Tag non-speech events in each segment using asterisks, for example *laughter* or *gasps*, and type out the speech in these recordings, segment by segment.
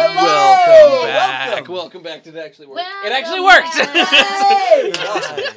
Welcome back. Welcome. back. Did it actually work? it actually worked. *laughs*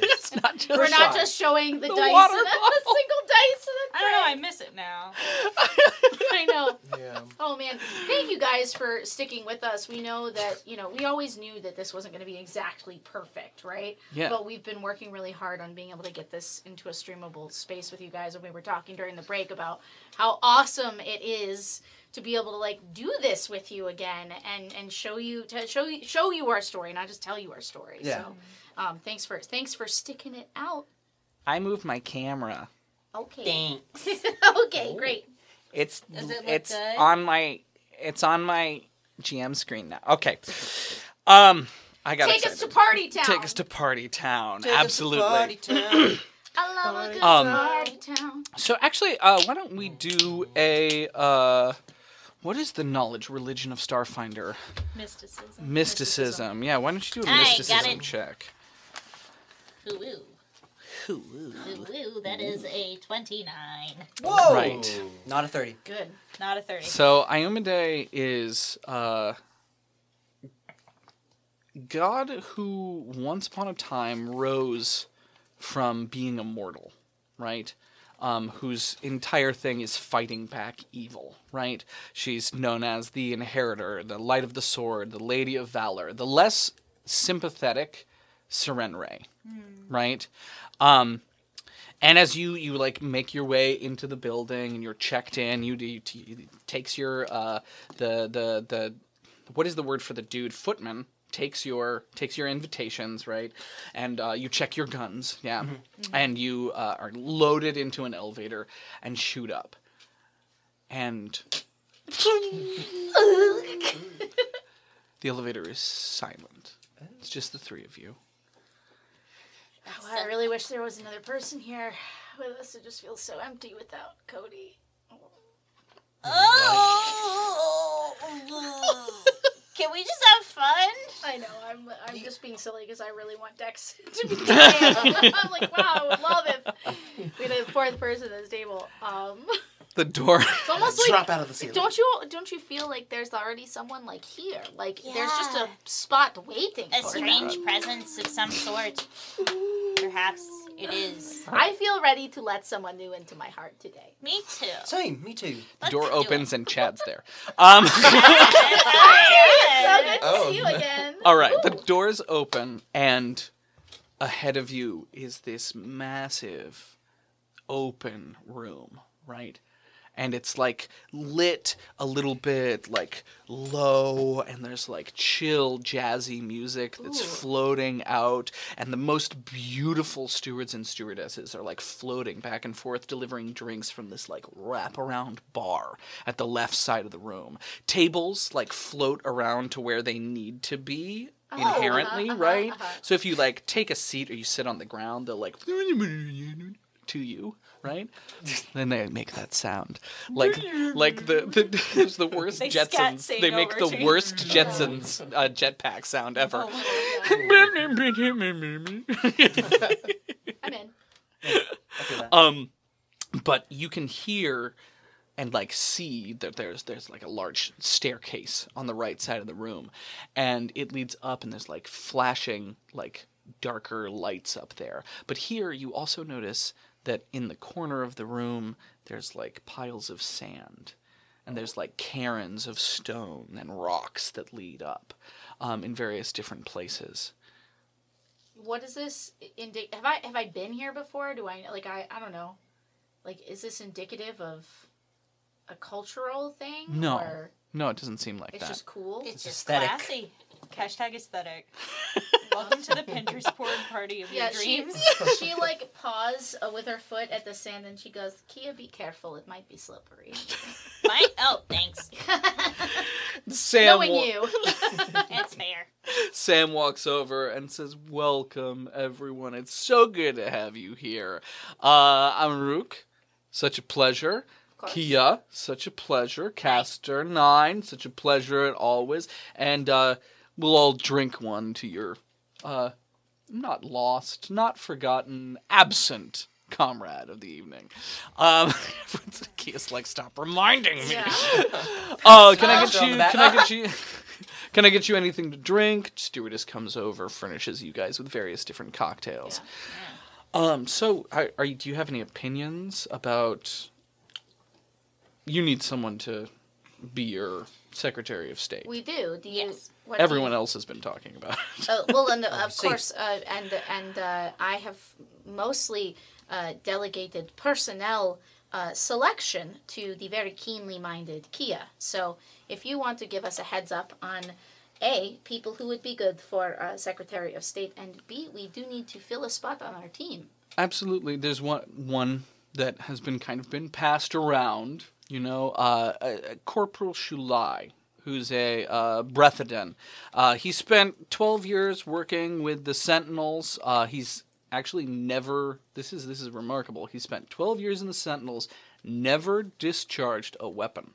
it's not just We're not just showing the, The dice, water in a, a bottle. single dice in a I don't know. I tray. miss it now. *laughs* I know. Yeah. Oh man, thank you guys for sticking with us. We know that you know we always knew that this wasn't going to be exactly perfect, right? Yeah. But we've been working really hard on being able to get this into a streamable space with you guys. And we were talking during the break about how awesome it is to be able to like do this with you again and and show you to show you show you our story, not just tell you our story. Yeah. So, um, thanks for thanks for sticking it out. I moved my camera. Okay. Thanks. *laughs* okay, great. It's Does it look it's good? on my it's on my GM screen now. Okay. Um I got Take us to party town. Take us to party town. Take us to party town. I love a good Um, party town. So actually, uh, why don't we do a uh, what is the knowledge religion of Starfinder? Mysticism. Mysticism. Yeah, why don't you do a I got mysticism it. check? Ooh, ooh. Ooh, ooh, that is a 29. Whoa! Right. Not a 30. Good. Not a 30. So Iomedae is uh, God who once upon a time rose from being a mortal, right? Um, whose entire thing is fighting back evil, right? She's known as the Inheritor, the Light of the Sword, the Lady of Valor, the less sympathetic Sarenrae, right? Um, and as you you like make your way into the building and you're checked in, you, you t- takes your uh the the the what is the word for the dude? Footman takes your takes your invitations right? And uh, you check your guns yeah. And you uh, are loaded into an elevator and shoot up. And *laughs* the elevator is silent. It's just the three of you Oh, I really wish there was another person here with us. It just feels so empty without Cody. Oh! *laughs* Can we just have fun? I know. I'm I'm just being silly because I really want Dex *laughs* to be *laughs* dead. I'm like, wow, I would love if we had a fourth person at this table. Um, the door it's almost Drop out of the ceiling. Don't you don't you feel like there's already someone like here? Like there's just a spot waiting A for strange them. presence of some sort. Perhaps it is. I feel ready to let someone new into my heart today. Me too. Same, me too. Let's door do opens it. and chad's there um So good to Oh. see you again. All right, the doors open, and ahead of you is this massive open room, right? And it's like lit a little bit like low, and there's like chill, jazzy music that's Ooh. floating out, and the most beautiful stewards and stewardesses are like floating back and forth, delivering drinks from this like wraparound bar at the left side of the room. Tables like float around to where they need to be Oh, inherently, uh-huh, right? uh-huh. So if you like take a seat or you sit on the ground, they'll like to you, right? then they make that sound, like *laughs* like the the it's the worst They Jetsons. They make the to you. worst Jetsons uh, jetpack sound ever. I'm in. *laughs* I feel that. um, but you can hear and like see that there's there's like a large staircase on the right side of the room, and it leads up, and there's like flashing like darker lights up there. But here you also notice that in the corner of the room there's like piles of sand. And there's like cairns of stone and rocks that lead up um, in various different places. What is this? Indi- have I have I been here before? Do I like I I don't know. Like, is this indicative of a cultural thing? No. or No, it doesn't seem like it's that. It's just cool. It's just aesthetic. classy. Hashtag aesthetic. *laughs* Welcome to the Pinterest board party of yeah, your she dreams. she *laughs* she like paws uh, with her foot at the sand, and she goes, "Kia, be careful. It might be slippery." *laughs* My, oh, thanks. Sam Knowing wa- you. It's fair. Sam walks over and says, "Welcome, everyone. It's so good to have you here. Uh, I'm Rook. Such a pleasure. Kia, such a pleasure. Caster, nine, such a pleasure as always. And uh, we'll all drink one to your, uh, not lost, not forgotten, absent." Comrade of the evening. Um, *laughs* Kia's like, stop reminding me. Yeah. *laughs* Oh, can I get you? Can I get you? Can I get you anything to drink? Stewardess comes over, furnishes you guys with various different cocktails. Um, so are, are you, do you have any opinions about? You need someone to be your Secretary of State. We do. Do you? Yes. what do you- Everyone else has been talking about it. Oh, well, and *laughs* of see. course, uh, and and uh, I have mostly uh, delegated personnel uh, selection to the very keenly minded Kia. So, if you want to give us a heads up on a people who would be good for uh, Secretary of State, and B, we do need to fill a spot on our team. Absolutely. There's one one that has been kind of been passed around. You know, uh, uh, Corporal Shulai, who's a uh. Uh, he spent 12 years working with the Sentinels. Uh, he's actually never. This is this is remarkable. He spent 12 years in the Sentinels, never discharged a weapon.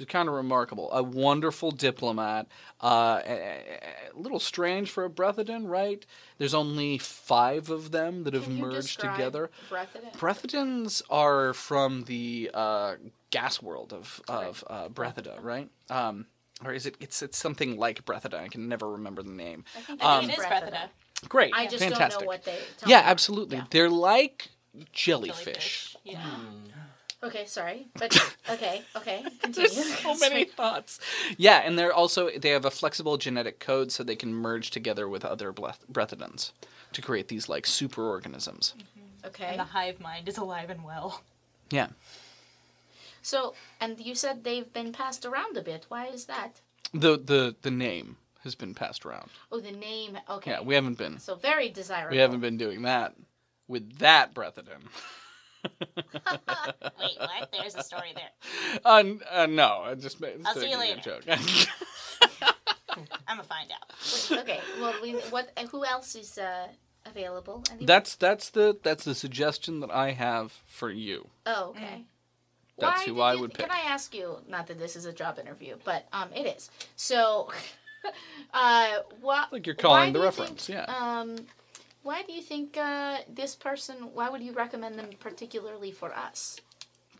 Which is kind of remarkable. A wonderful diplomat. Uh, a, a- a little strange for a Brethedan, right? There's only five of them that have Can you merged together. Brethedan? Brethedans are from the uh, gas world of of uh, Bretheda, right? Um, or is it? It's it's something like Bretheda. I can never remember the name. I think I Um, think it is Brethedan. Great, I just fantastic. don't know what they. Tell yeah, me. absolutely. Yeah. They're like jellyfish. Jellyfish. Yeah. Okay, sorry, but *laughs* okay, okay, continue. There's so *laughs* many thoughts. Yeah, and they're also they have a flexible genetic code, so they can merge together with other bleth- Brethedans to create these like superorganisms. Mm-hmm. Okay. And the hive mind is alive and well. Yeah. So, and you said they've been passed around a bit. Why is that? The the the name has been passed around. Oh, the name. Okay. Yeah, we haven't been So very desirable. we haven't been doing that with that Brethedan. *laughs* Wait, what? There's a story there. Uh, n- uh, no, I just made I'll see you a later. joke. *laughs* I'm gonna find out. Wait, okay. Well, we, what? uh, Who else is uh, available? Anyone? that's that's the that's the suggestion that I have for you. Oh, okay. That's Why who I you- would pick. Can I ask you? Not that this is a job interview, but um, it is. So, *laughs* uh, what? Like you're calling the reference, think, yeah. Um, why do you think uh, this person? Why would you recommend them particularly for us?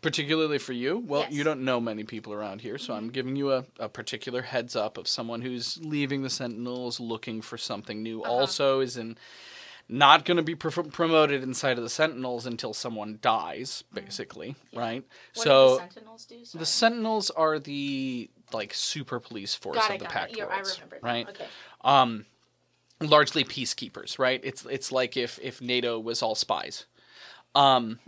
Particularly for you? Well, Yes. you don't know many people around here, so I'm giving you a, a particular heads up of someone who's leaving the Sentinels looking for something new. Uh-huh. Also, is in not going to be pr- promoted inside of the Sentinels until someone dies, basically, right? Mm-hmm. What so do the Sentinels do? Sorry. the Sentinels are the like super police force of the Pact it. You're, I Worlds, right? Okay. um, largely peacekeepers, right? It's it's like if if NATO was all spies, um,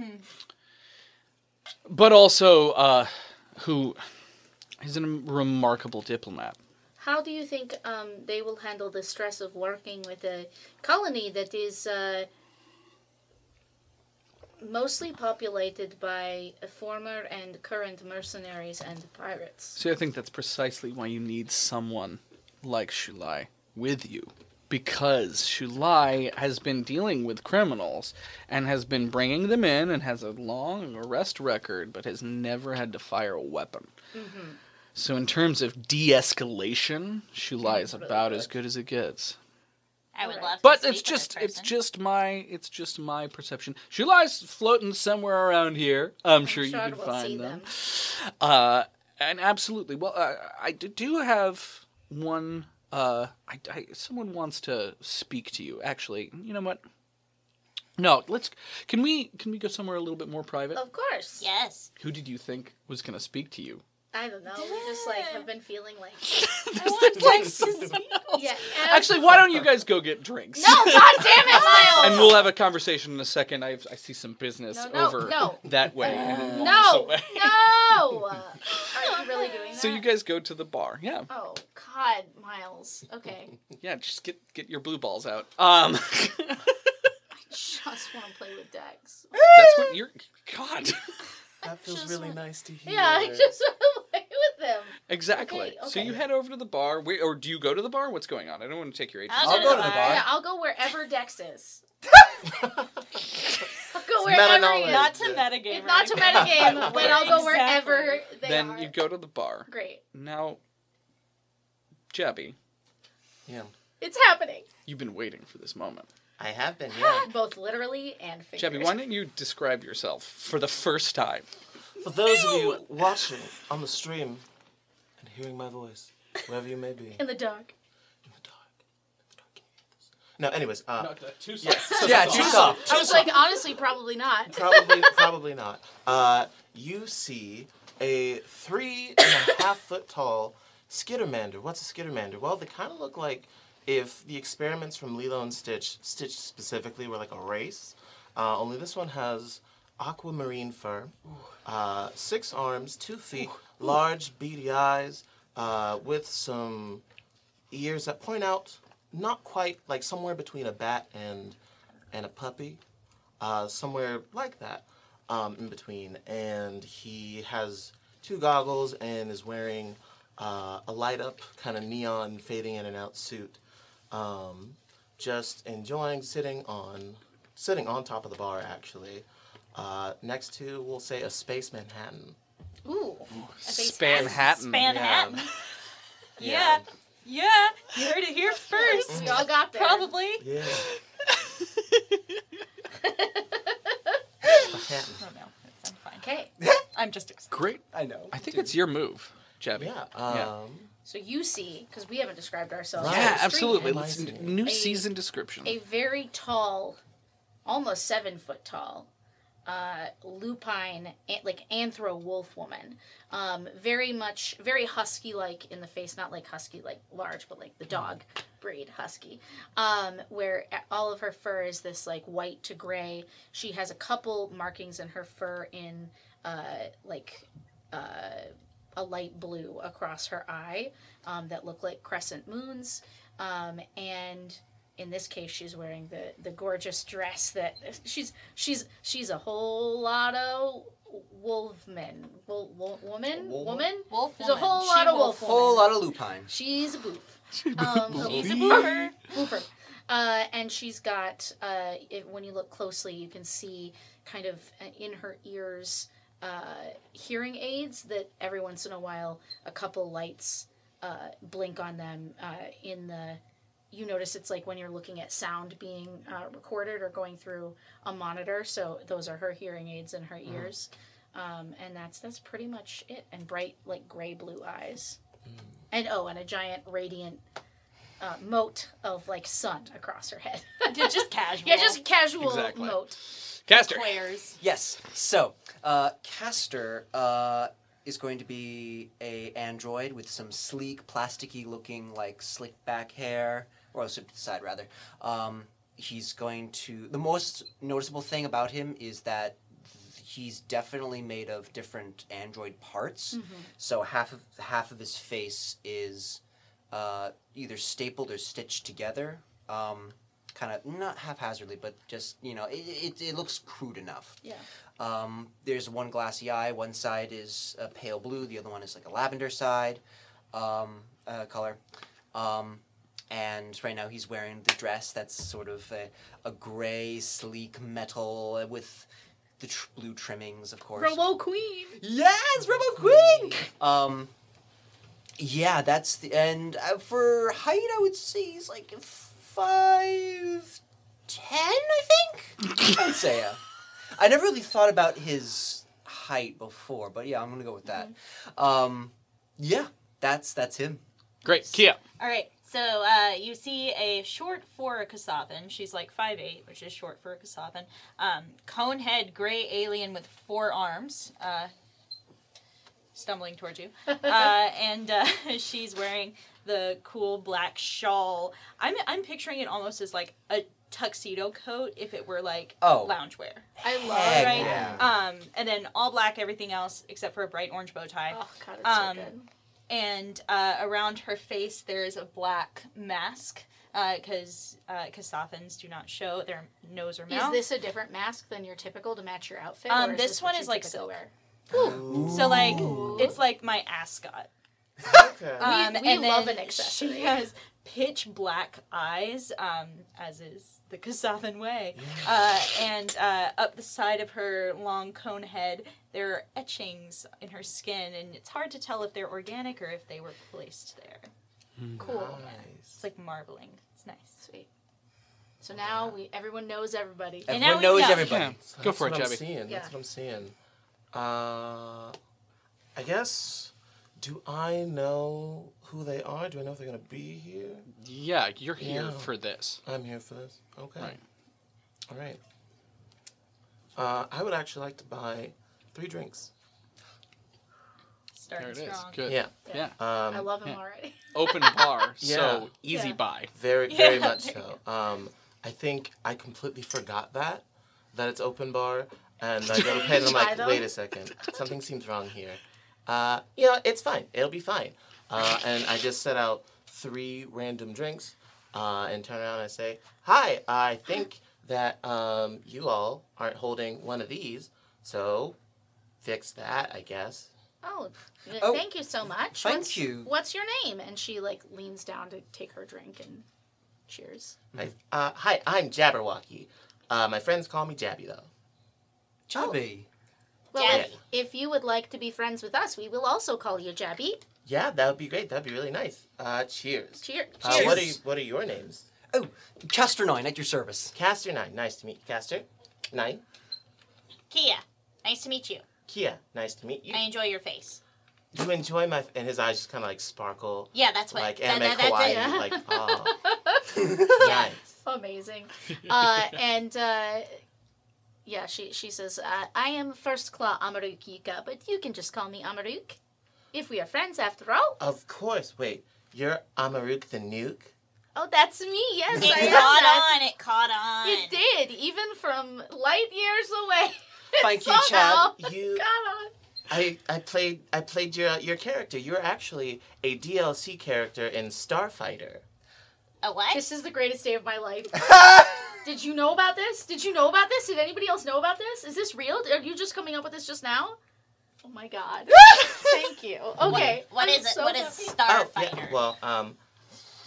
but also uh, who is a remarkable diplomat. How do you think um, they will handle the stress of working with a colony that is uh, mostly populated by former and current mercenaries and pirates? See, I think that's precisely why you need someone like Shulai with you. Because Shulai has been dealing with criminals and has been bringing them in and has a long arrest record, but has never had to fire a weapon. So, in terms of de escalation, Shulai is That's really about as good. good as it gets. I would love to But speak it's with this just it's just my it's just my perception. Shulai's floating somewhere around here. I'm, sure, you can we'll find them. them. Uh, and absolutely. Well, uh, I d- do have one. Uh, I, I someone wants to speak to you. Actually, you know what? No, let's. Can we can we go somewhere a little bit more private? Of course. Yes. Who did you think was going to speak to you? I don't know. We just like have been feeling like *laughs* I want Dex to speak. yeah. Actually, why don't you guys go get drinks? No, God damn it, Miles. And we'll have a conversation in a second. I I see some business No, no, over no. that way. And it walks no, away. no. Are you really doing that? So you guys go to the bar. Yeah, Oh God, Miles. Okay. yeah. Just get get your blue balls out. Um, *laughs* I just want to play with Dex. that's what you're. God. *laughs* That *laughs* feels Just really want- nice to hear. Yeah, I just want to play with them. Exactly. Okay, So you head over to the bar. Wait, or do you go to the bar? What's going on? I don't want to take your agent. I'll I'll go to the bar. Yeah, I'll go wherever Dex is. *laughs* I'll go It's wherever he meta-knowledge. is. Not to metagame. It's or not to metagame, *laughs* but I'll go wherever Exactly. they then are. you go to the bar. Great. Now, Jabby, Yeah. It's happening. you've been waiting for this moment. I have been, yeah. *gasps* Both literally and Jabby, figuratively. why don't you describe yourself for the first time? For those of you watching on the stream and hearing my voice, wherever you may be. In the dark. In the dark. In the dark. Can you hear this? No, anyways, uh, Too yes. Yeah, too soft. I was like, honestly, probably not. probably *laughs* probably not. Uh, you see a three and a half foot tall skittermander. What's a skittermander? Well, they kind of look like if the experiments from Lilo and Stitch, Stitch specifically, were like a race. Uh, only this one has aquamarine fur, uh, six arms, two feet, large beady eyes, uh, with some ears that point out not quite like somewhere between a bat and and a puppy uh, somewhere like that um, in between. And he has two goggles and is wearing uh, a light up, kind of neon, fading in and out suit. Um, just enjoying sitting on sitting on top of the bar actually. Uh, next to, we'll say, a space Manhattan. Ooh. a face Span hat. Hatton. Spanhattan. Yeah. Yeah. Yeah. You heard it here first. Y'all got there. Probably. Yeah. *laughs* Manhattan. Oh no, it's, I'm fine. Okay. I'm just *laughs* excited. Great. I know. I think dude. it's your move, Jebby. Yeah. Um, So you see, because we haven't described ourselves. Right. Yeah, the absolutely. yet, Let's, new A- season description. A very tall, almost seven foot tall, uh, lupine, an- like anthro wolf woman. Um, very much, very husky like in the face, not like husky like large, but like the dog breed husky. Um, where all of her fur is this like white to gray. She has a couple markings in her fur in uh, like uh, a light blue across her eye um, that look like crescent moons. Um, and in this case, she's wearing the, the gorgeous dress that *laughs* she's she's she's a whole lot of wolfman, wol, wol, woman, Wolf- woman. Wolf There's a woman. whole She lot of wolf. wolf Whole lot of lupine. She's a boof. Um, *laughs* She's a boofer. Boofer. Uh, and she's got, uh, it, when you look closely, you can see kind of uh, in her ears uh, hearing aids that every once in a while a couple lights uh, blink on them uh, in the. You notice it's like when you're looking at sound being uh, recorded or going through a monitor. So those are her hearing aids in her ears, um, and that's that's pretty much it. And bright like gray blue eyes, and oh, and a giant radiant uh, moat of like sun across her head. *laughs* just casual. yeah, just casual Exactly. moat. Caster. Claire's. Yes. So, uh, Castor uh, is going to be a android with some sleek, plasticky looking, like slick back hair, or to the side rather. Um, he's going to. The most noticeable thing about him is that he's definitely made of different android parts. So half of half of his face is uh, either stapled or stitched together. Um, kind of not haphazardly, but just you know, it, it, it looks crude enough. Yeah. Um, there's one glassy eye. One side is a pale blue. The other one is like a lavender side um, uh, color. Um, and right now he's wearing the dress that's sort of a, a gray, sleek metal with the tr- blue trimmings, of course. Robo Queen. Yes, Robo Queen. Um, yeah, that's the and uh, for height, I would say he's like five ten. I think I'd say. Yeah. I never really thought about his height before, but yeah, I'm gonna go with that. Um, yeah, that's that's him. Great. Kia. All right. So uh, you see a short for a Kasathan. She's like five eight, which is short for a Kasathan. Um, cone head, gray alien with four arms. Uh, stumbling towards you. Uh, and uh, *laughs* she's wearing the cool black shawl. I'm, I'm picturing it almost as like a tuxedo coat if it were like Oh. loungewear. I love it. right? yeah. Um, and then all black, everything else except for a bright orange bow tie. Oh god, it's Um, so good. and uh, around her face there is a black mask because uh, Kasathans do not show their nose or mouth. Is this a different mask than your typical to match your outfit? Um, or is this this one what is you like typically silk. wear? so like it's like my ascot. Okay. Um, we and love an accessory. She has pitch black eyes, um, as is the Kasathan way. Uh, and uh, up the side of her long cone head, there are etchings in her skin, and it's hard to tell if they're organic or if they were placed there. Cool. Nice. It's like marbling. It's nice. Sweet. So now we everyone knows everybody. And Everyone now we knows know. everybody. Yeah. So Go for it, what I'm Jebby. seeing. Yeah. That's what I'm seeing. Uh, I guess. Do I know who they are? Do I know if they're gonna be here? Yeah, you're here Yeah. for this. I'm here for this. Okay. Right. All right. Uh, I would actually like to buy three drinks. Starting There it is. strong. Good. Yeah. Yeah. Um, I love him yeah. already. *laughs* Open bar, *laughs* Yeah. so easy Yeah. buy. Very, very Yeah, much *laughs* so. Um, I think I completely forgot that that it's open bar, and *laughs* I go to pay, and I'm like, wait a second, something seems wrong here. Uh, you know, it's fine. It'll be fine. Uh, and I just set out three random drinks, uh, and turn around and I say, "Hi, I think that um, you all aren't holding one of these, so fix that, I guess." Oh, Oh, thank you so much. thank what's, you. What's your name? And she like leans down to take her drink and cheers. I, uh, hi, I'm Jabberwocky. Uh, my friends call me Jabby though. Jabby. Well, Jabby. if, if you would like to be friends with us, we will also call you Jabby. Yeah, that would be great. That'd be really nice. Uh, cheers. Cheer, Uh, cheers. what are you, What are your names? Oh, Castor Nine at your service. Caster Nine. Nice to meet you, Caster. Nine. Kia, nice to meet you. Kia. Nice to meet you. I enjoy your face. You enjoy my and his eyes just kind of like sparkle, Yeah, that's what. like that, anime that, that's kawaii. yeah. Like *laughs* oh, *laughs* nice. Amazing. Uh, and uh, yeah, she she says, uh, "I am First Claw Amaruk Yika, but you can just call me Amaruk. If we are friends, after all." Of course. Wait, you're Amaruk the Nuke. Oh, that's me. Yes, It I am caught that. on. It caught on. It did, even from light years away. *laughs* Thank you, Chad. You. Got on. I, I played I played your your character. You're actually a DLC character in Starfighter. A what? This is the greatest day of my life. *laughs* *laughs* Did you know about this? Did you know about this? Did anybody else know about this? Is this real? Are you just coming up with this just now? Oh my god. *laughs* Thank you. Okay. What I'm is it? so what is happy. Oh, Starfighter? yeah. Well, um,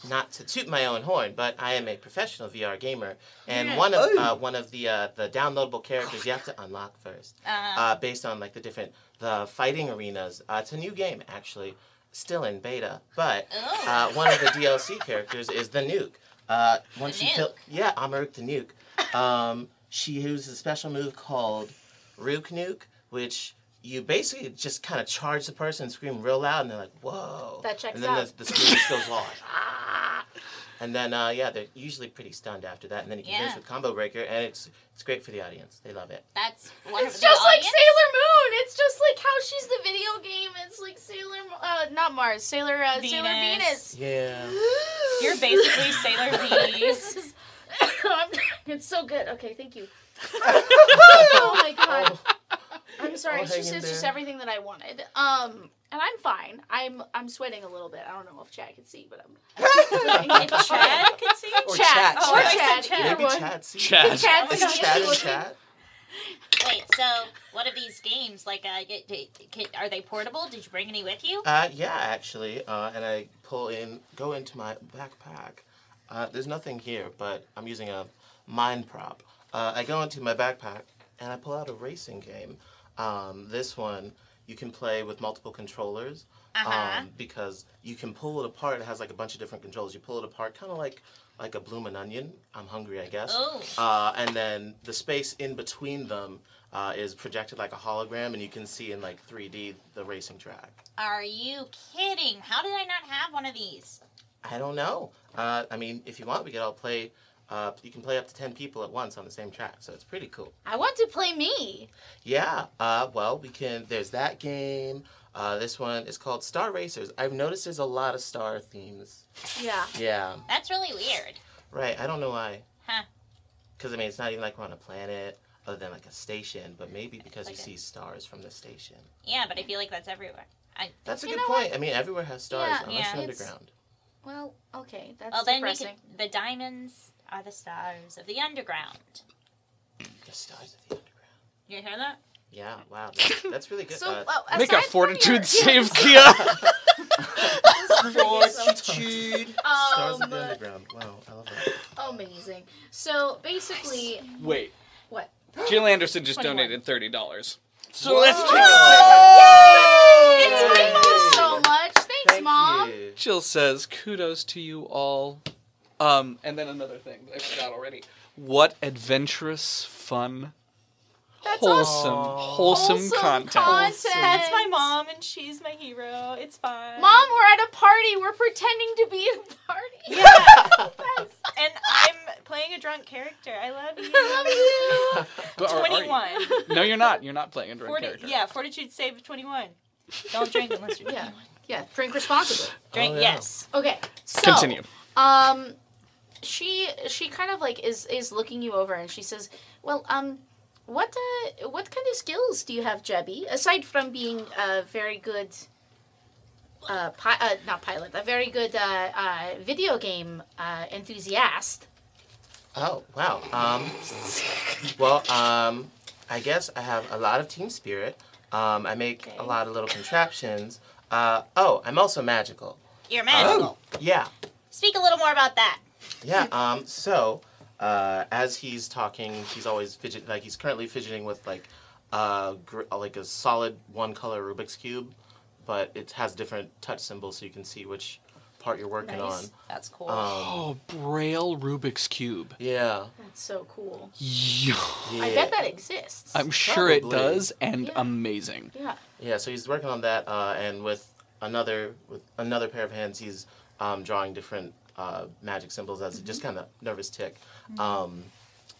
not to toot my own horn, but I am a professional VR gamer, and Yeah. one of Oh. uh, one of the uh, the downloadable characters you have to unlock first, Uh, uh, based on like the different the fighting arenas. Uh, it's a new game actually, still in beta, but oh. uh, one of the DLC *laughs* characters is the Nuke. Uh, once The you kill, yeah, Amaruk the Nuke. Um, she uses a special move called Rook Nuke, which you basically just kind of charge the person and scream real loud, and they're like, "Whoa!" That checks and then out. the, the screen just goes *laughs* off. *laughs* And then, uh, yeah, they're usually pretty stunned after that, and then you can finish with Combo Breaker, and it's it's great for the audience. They love it. That's one It's of just the like audience? Sailor Moon. It's just like how she's the video game. It's like Sailor, uh, not Mars, Sailor, uh, Sailor Venus. Venus. Yeah. You're basically Sailor *laughs* V. This is- *coughs* it's so good. Okay, thank you. *laughs* oh my god. I'm sorry. I'll It's hang just it's just everything that I wanted. Um, and I'm fine. I'm I'm sweating a little bit. I don't know if Chad can see, but I'm. *laughs* If Chad can see? Or Chad. chat. Oh, Or I Chad. Chad. Maybe. Chad. See? Chad. Chad. My can gosh. see Chad if and you Chad. Wait, so what are these games? Like, uh, y- y- can, are they portable? Did you bring any with you? Uh, yeah, actually, uh, and I pull in, go into my backpack. Uh, there's nothing here, but I'm using a mind prop. Uh, I go into my backpack and I pull out a racing game. Um, this one you can play with multiple controllers Uh-huh. um, because you can pull it apart. It has like a bunch of different controls. You pull it apart, kind of like like a bloomin' onion. I'm hungry, I guess. Oh. Uh, and then the space in between them uh, is projected like a hologram, and you can see in like 3D the racing track. Are you kidding? How did I not have one of these? I don't know. Uh, I mean, if you want, we could all play. Uh, you can play up to ten people at once on the same track, so it's pretty cool. I want to play me. Yeah. Uh, well, we can. There's that game. Uh, this one is called Star Racers. I've noticed there's a lot of star themes. Yeah. Yeah. That's really weird. Right. I don't know why. Huh. Because I mean, it's not even like we're on a planet, other than like a station. But maybe because Like you a- see stars from the station. Yeah, but I feel like that's everywhere. I, That's a You good know what? point. I mean, everywhere has stars Yeah, unless yeah, you're it's- underground. Well, okay, that's well, then we depressing. could. The diamonds are the stars of the underground. The stars of the underground. You hear that? Yeah. Wow. That's, that's really good. So, Uh, well, Make a fortitude your- save, *laughs* Kia. Fortitude. *laughs* Stars of the Um, Underground. Wow, I love that. amazing. So basically, Wait. what? Jill Anderson just 21. donated thirty dollars. So Whoa. let's take a It's Yay! Rainbow so much. Thanks, Thank Mom. you. Jill says, "Kudos to you all." Um, and then another thing that I forgot already. What adventurous, fun, That's wholesome, Aw. wholesome, Wholesome content. content. That's my mom, and she's my hero. It's fine. Mom, we're at a party. We're pretending to be at a party. *laughs* Yeah. and I'm playing a drunk character. I love you. *laughs* I love you. *laughs* But are- are you- 21. No, you're not. You're not playing a drunk Forti- character. yeah, fortitude save of 21. Don't drink unless you're Yeah. 21. Yeah, drink responsibly. Drink, Oh, yeah. yes. Okay, so Continue. Um, she she kind of like is is looking you over, and she says, "Well, um, what uh, what kind of skills do you have, Jebby? Aside from being a very good." Uh, pi- uh, not pilot, a very good uh, uh, video game uh, enthusiast. Oh wow. Um, well, um, I guess I have a lot of team spirit. Um, I make Okay. a lot of little contraptions. Uh, oh, I'm also magical. You're magical. Yeah, Speak a little more about that. Yeah. Um, so uh, as he's talking, he's always fidget like he's currently fidgeting with like uh, gr- like a solid one color Rubik's cube, but it has different touch symbols so you can see which part you're working Nice. That's cool. Um, Oh, Braille Rubik's Cube. yeah. That's so cool. Yeah. yeah. I bet that exists. I'm sure it Probably. does, and Yeah. amazing. yeah. Yeah, so he's working on that, uh, and with another with another pair of hands, he's um, drawing different uh, magic symbols as just kind of nervous tick. Um,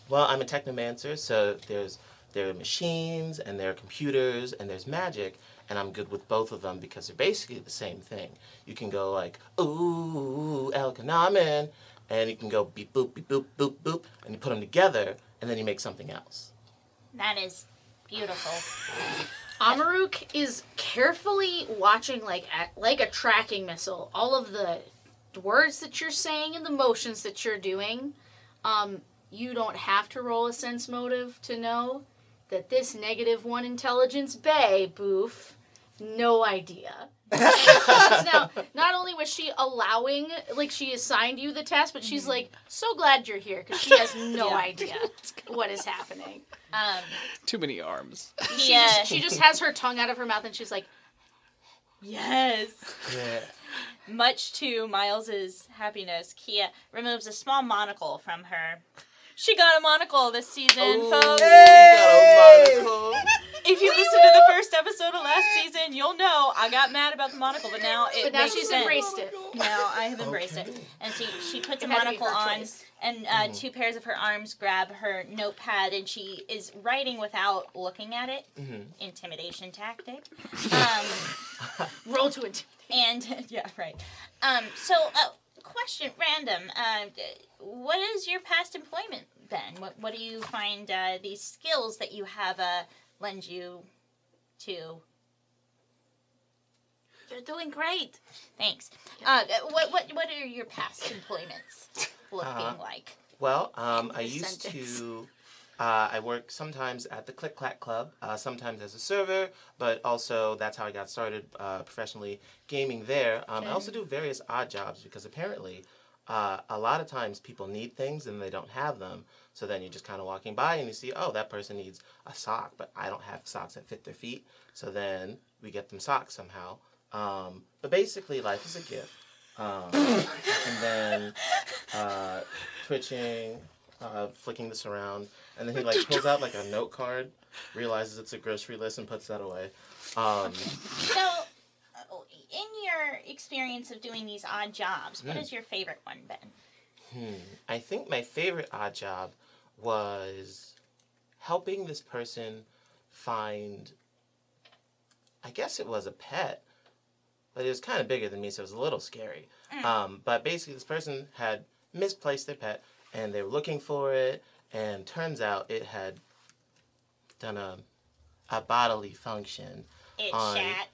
well, I'm a technomancer, so there's there are machines and there are computers and there's magic, and I'm good with both of them because they're basically the same thing. You can go like ooh Elkanamen, and you can go beep boop beep boop boop boop, and you put them together, and then you make something else. that is beautiful. Amaruk is carefully watching, like like a tracking missile, all of the words that you're saying and the motions that you're doing. Um, you don't have to roll a sense motive to know that this negative one intelligence bay boof, no idea. *laughs* now, not only was she allowing, like she assigned you the test, but she's like so glad you're here because she has no *laughs* Yeah. idea what is happening. Um, Too many arms. She, yeah. just, she just has her tongue out of her mouth and she's like, yes. Yeah. Much to Miles's happiness, Kia removes a small monocle from her. She got a monocle this season, Oh, folks. we got a monocle. *laughs* If you listen to the first episode of last season, you'll know I got mad about the monocle, but now it but now makes she's sense. embraced it. Now I have embraced it, and she she puts a It had to be monocle her on, choice. and uh, two pairs of her arms grab her notepad, and she is writing without looking at it. Mhm. Intimidation tactic. Um, *laughs* Roll to it. and *laughs* yeah, right. Um, so, uh, question, random. Uh, what is your past employment been? What What do you find uh, these skills that you have uh, lend you to? You're doing great. Thanks. Uh, what What What are your past employments *laughs* looking Uh, like? Well, um, I used sentence. to. Uh, I work sometimes at the Click Clack Club, uh, sometimes as a server, but also that's how I got started uh, professionally gaming there. Um, I also do various odd jobs because apparently uh, a lot of times people need things and they don't have them. So then you're just kind of walking by and you see, oh, that person needs a sock, but I don't have socks that fit their feet. So then we get them socks somehow. Um, but basically, life is a gift. Um, and then uh, twitching, uh, flicking this around, and then he like pulls out like a note card, realizes it's a grocery list, and puts that away. Um, So, uh, in your experience of doing these odd jobs, what Hmm. is your favorite one been? hmm, I think my favorite odd job was helping this person find. I guess it was a pet, but it was kind of bigger than me, so it was a little scary. Um, but basically, this person had misplaced their pet, and they were looking for it, and turns out it had done a a bodily function. It On- chat.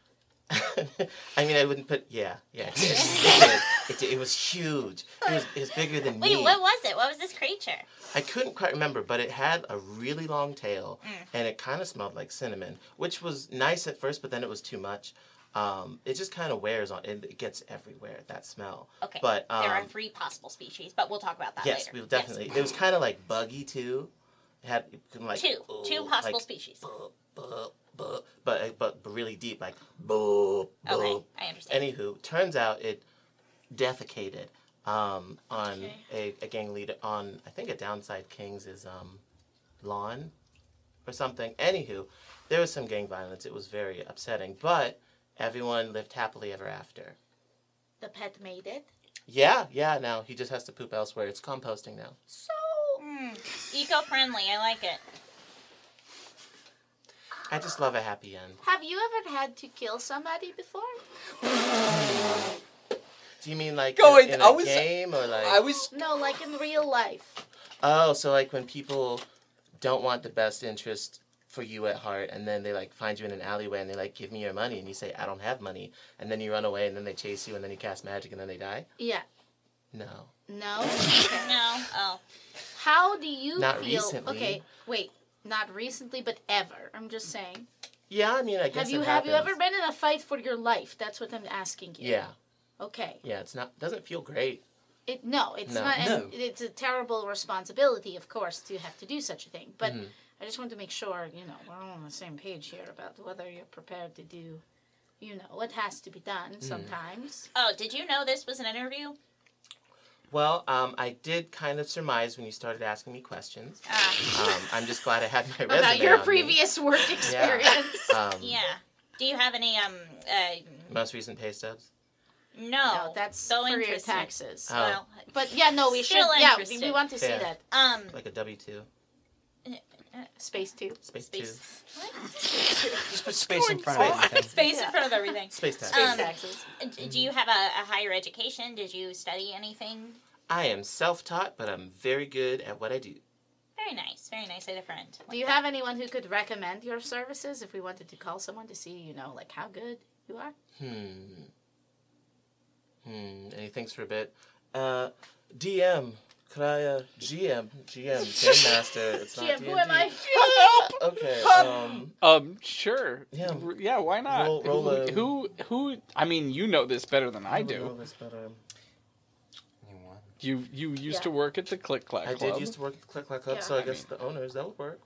*laughs* I mean, I wouldn't put. Yeah, yeah. It, *laughs* it, did. It, it was huge. It was, it was bigger than Wait, me. what was it? What was this creature? I couldn't quite remember, but it had a really long tail, Mm. and it kind of smelled like cinnamon, which was nice at first, but then it was too much. Um, it just kind of wears on, and it gets everywhere. That smell. Okay. But um, there are three possible species, but we'll talk about that yes, later. we'll definitely. It was kind of like buggy too. It had like Two. Two possible like, species. "Buh, buh, buh," but but really deep, like boo, boo. Okay, I understand. Anywho, turns out it defecated um, on Okay. a, a gang leader on I think a downside Kings' um, lawn, or something. Anywho, there was some gang violence. It was very upsetting, but everyone lived happily ever after. The pet made it. Yeah, yeah. Now he just has to poop elsewhere. It's composting now. So Mm, eco-friendly. I like it. I just love a happy end. have you ever had to kill somebody before? Do you mean like Going- in I a was- game or like? I was No, like in real life. Oh, so like when people don't want the best interest for you at heart, and then they like find you in an alleyway and they like give me your money, and you say I don't have money, and then you run away, and then they chase you, and then you cast magic, and then they die. Yeah. No. No. Okay. No. Oh. How do you Not feel? recently. Okay, wait. Not recently, but ever. I'm just saying. Yeah, I mean, I guess Have you it have you ever been in a fight for your life? That's what I'm asking you. Yeah, Okay. yeah. It's not doesn't feel great. It no, it's No. not. And No. It's a terrible responsibility, of course, to have to do such a thing. But Mhm. I just want to make sure you know we're all on the same page here about whether you're prepared to do, you know, what has to be done Mm. sometimes. Oh, did you know this was an interview? Well, um, I did kind of surmise when you started asking me questions. Ah. Um, I'm just glad I had my *laughs* resume about your on me. previous work experience. *laughs* Um, Yeah. Do you have any um uh Most recent pay stubs. no, no, that's so for your interested. taxes. Oh. Well, But yeah, no, we Still should. Yeah, we, interested. we want to see Yeah. that um Like a W two. Space too. Space, Space. two. *laughs* just put space in front of everything. *laughs* space Yeah. in front of everything. Space tax. Space Um, taxes. Do you have a, a higher education? Did you study anything? I am self taught, but I'm very good at what I do. Very nice, very nice. I had a friend. Do you that. have anyone who could recommend your services if we wanted to call someone to see, you know, like how good you are? Hmm. Hmm. And he thinks for a bit. Uh, DM. Could I, uh, GM, GM, *laughs* Game Master. It's not GM, D&D. who am I? *laughs* *laughs* Help! Okay. Um. Um, sure. Yeah. R- Yeah, why not? Roll- roll who, a- who, who? I mean, you know this better than I know do. this better. You want- You you used Yeah. to work at the Click Clack Club. I did used to work at the Click Clack Club, Yeah, so I, I guess the owners that would work.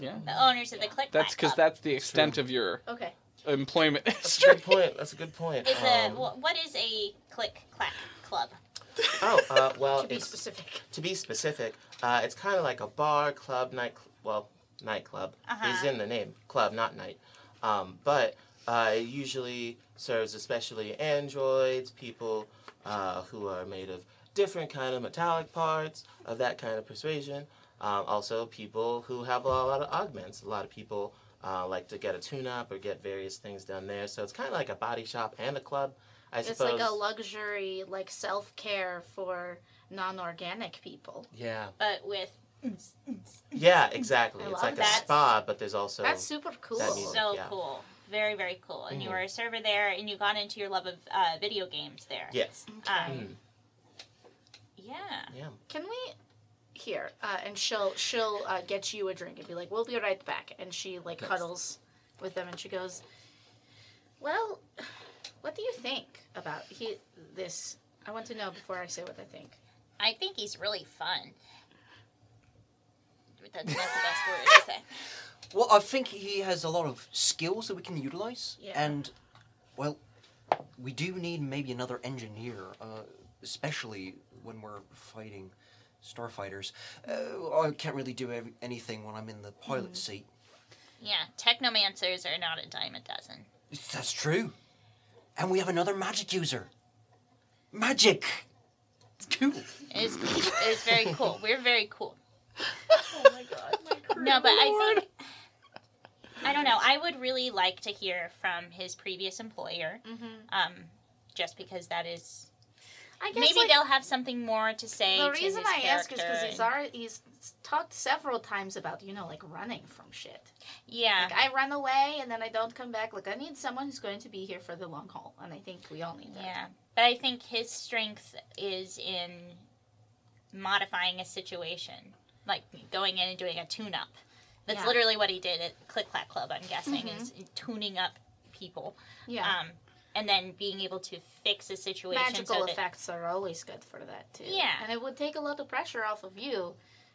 Yeah. The owners of the Click Clack. That's because that's the extent of your Okay. employment That's a good point. That's a good point. Is a Um, wh- what is a Click Clack Club? *laughs* oh, uh, well, to be it's specific. to be specific. Uh, it's kind of like a bar, club, night. Well, nightclub Uh-huh. is in the name. Club, not night. Um, but uh, it usually serves especially androids, people uh, who are made of different kind of metallic parts of that kind of persuasion. Um, also, people who have a lot of augments. A lot of people uh, like to get a tune-up or get various things done there. So it's kind of like a body shop and a club, I It's suppose. like a luxury, like self care for non organic people. yeah, But with yeah, exactly. I it's love like that. a spa, but there's also That's super cool. that music. so yeah. cool, very very cool. And you Mhm. were a server there, and you got into your love of uh, video games there. yes. Um, Mm, yeah. yeah. Can we? Here, uh, and she'll she'll uh, get you a drink and be like, "We'll be right back." And she like Nice. huddles with them and she goes, "Well, what do you think about he this? I want to know before I say what I think." I think he's really fun. That's not the best word to *laughs* say. Well, I think he has a lot of skills that we can utilize, Yeah. and well, we do need maybe another engineer, uh, especially when we're fighting starfighters. Uh, I can't really do ev- anything when I'm in the pilot Mm-hmm. seat. Yeah, technomancers are not a dime a dozen. That's true, and we have another magic user. Magic. It's cool. It's it's very cool. We're very cool. *laughs* Oh my god! No, but I think I don't know. I would really like to hear from his previous employer, hmm um, just because that is I guess maybe like, they'll have something more to say. the reason I ask is because he's already he's talked several times about you know like running from shit. yeah, Like I run away and then I don't come back. Like I need someone who's going to be here for the long haul, and I think we all need that. yeah. But I think his strength is in modifying a situation, like going in and doing a tune-up. That's Yeah. literally what he did at Click Clack Club. I'm guessing Mhm. is tuning up people, Yeah. um, and then being able to fix a situation. Magical so effects are always good for that too. Yeah. and it would take a lot of pressure off of you,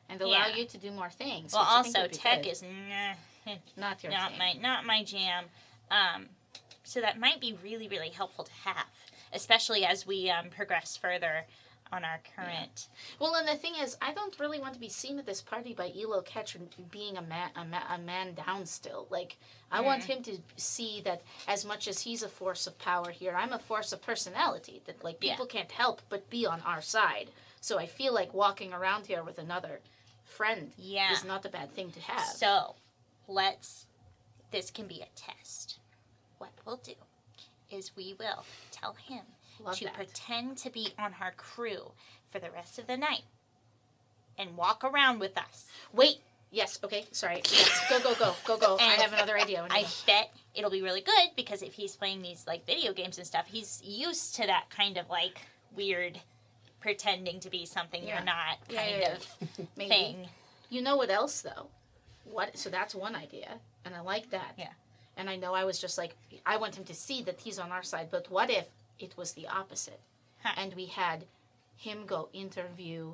and allow Yeah. you to do more things. Well, which I think also tech good. is nah, *laughs* not your not thing. my not my jam. Um, so that might be really really helpful to have, especially as we um, progress further on our current. Well, and the thing is, I don't really want to be seen at this party by Elo Ketch being a man, a, ma- a man down still. Like, I want him to see that as much as he's a force of power here, I'm a force of personality. That like Yeah. people can't help but be on our side. So I feel like walking around here with another friend Yeah. is not a bad thing to have. So, let's. This can be a test. What we'll do is we will tell him Love to that. pretend to be on our crew for the rest of the night and walk around with us. Wait. Yes. Okay. Sorry. Yes. Go. Go. Go. Go. Go. I have another idea. I bet it'll be really good because if he's playing these like video games and stuff, he's used to that kind of like weird pretending to be something Yeah. you're not Yeah, kind yeah, of *laughs* Maybe. thing. You know what else though? What? So that's one idea, and I like that. Yeah. And I know I was just like, I want him to see that he's on our side. But what if it was the opposite, Huh. and we had him go interview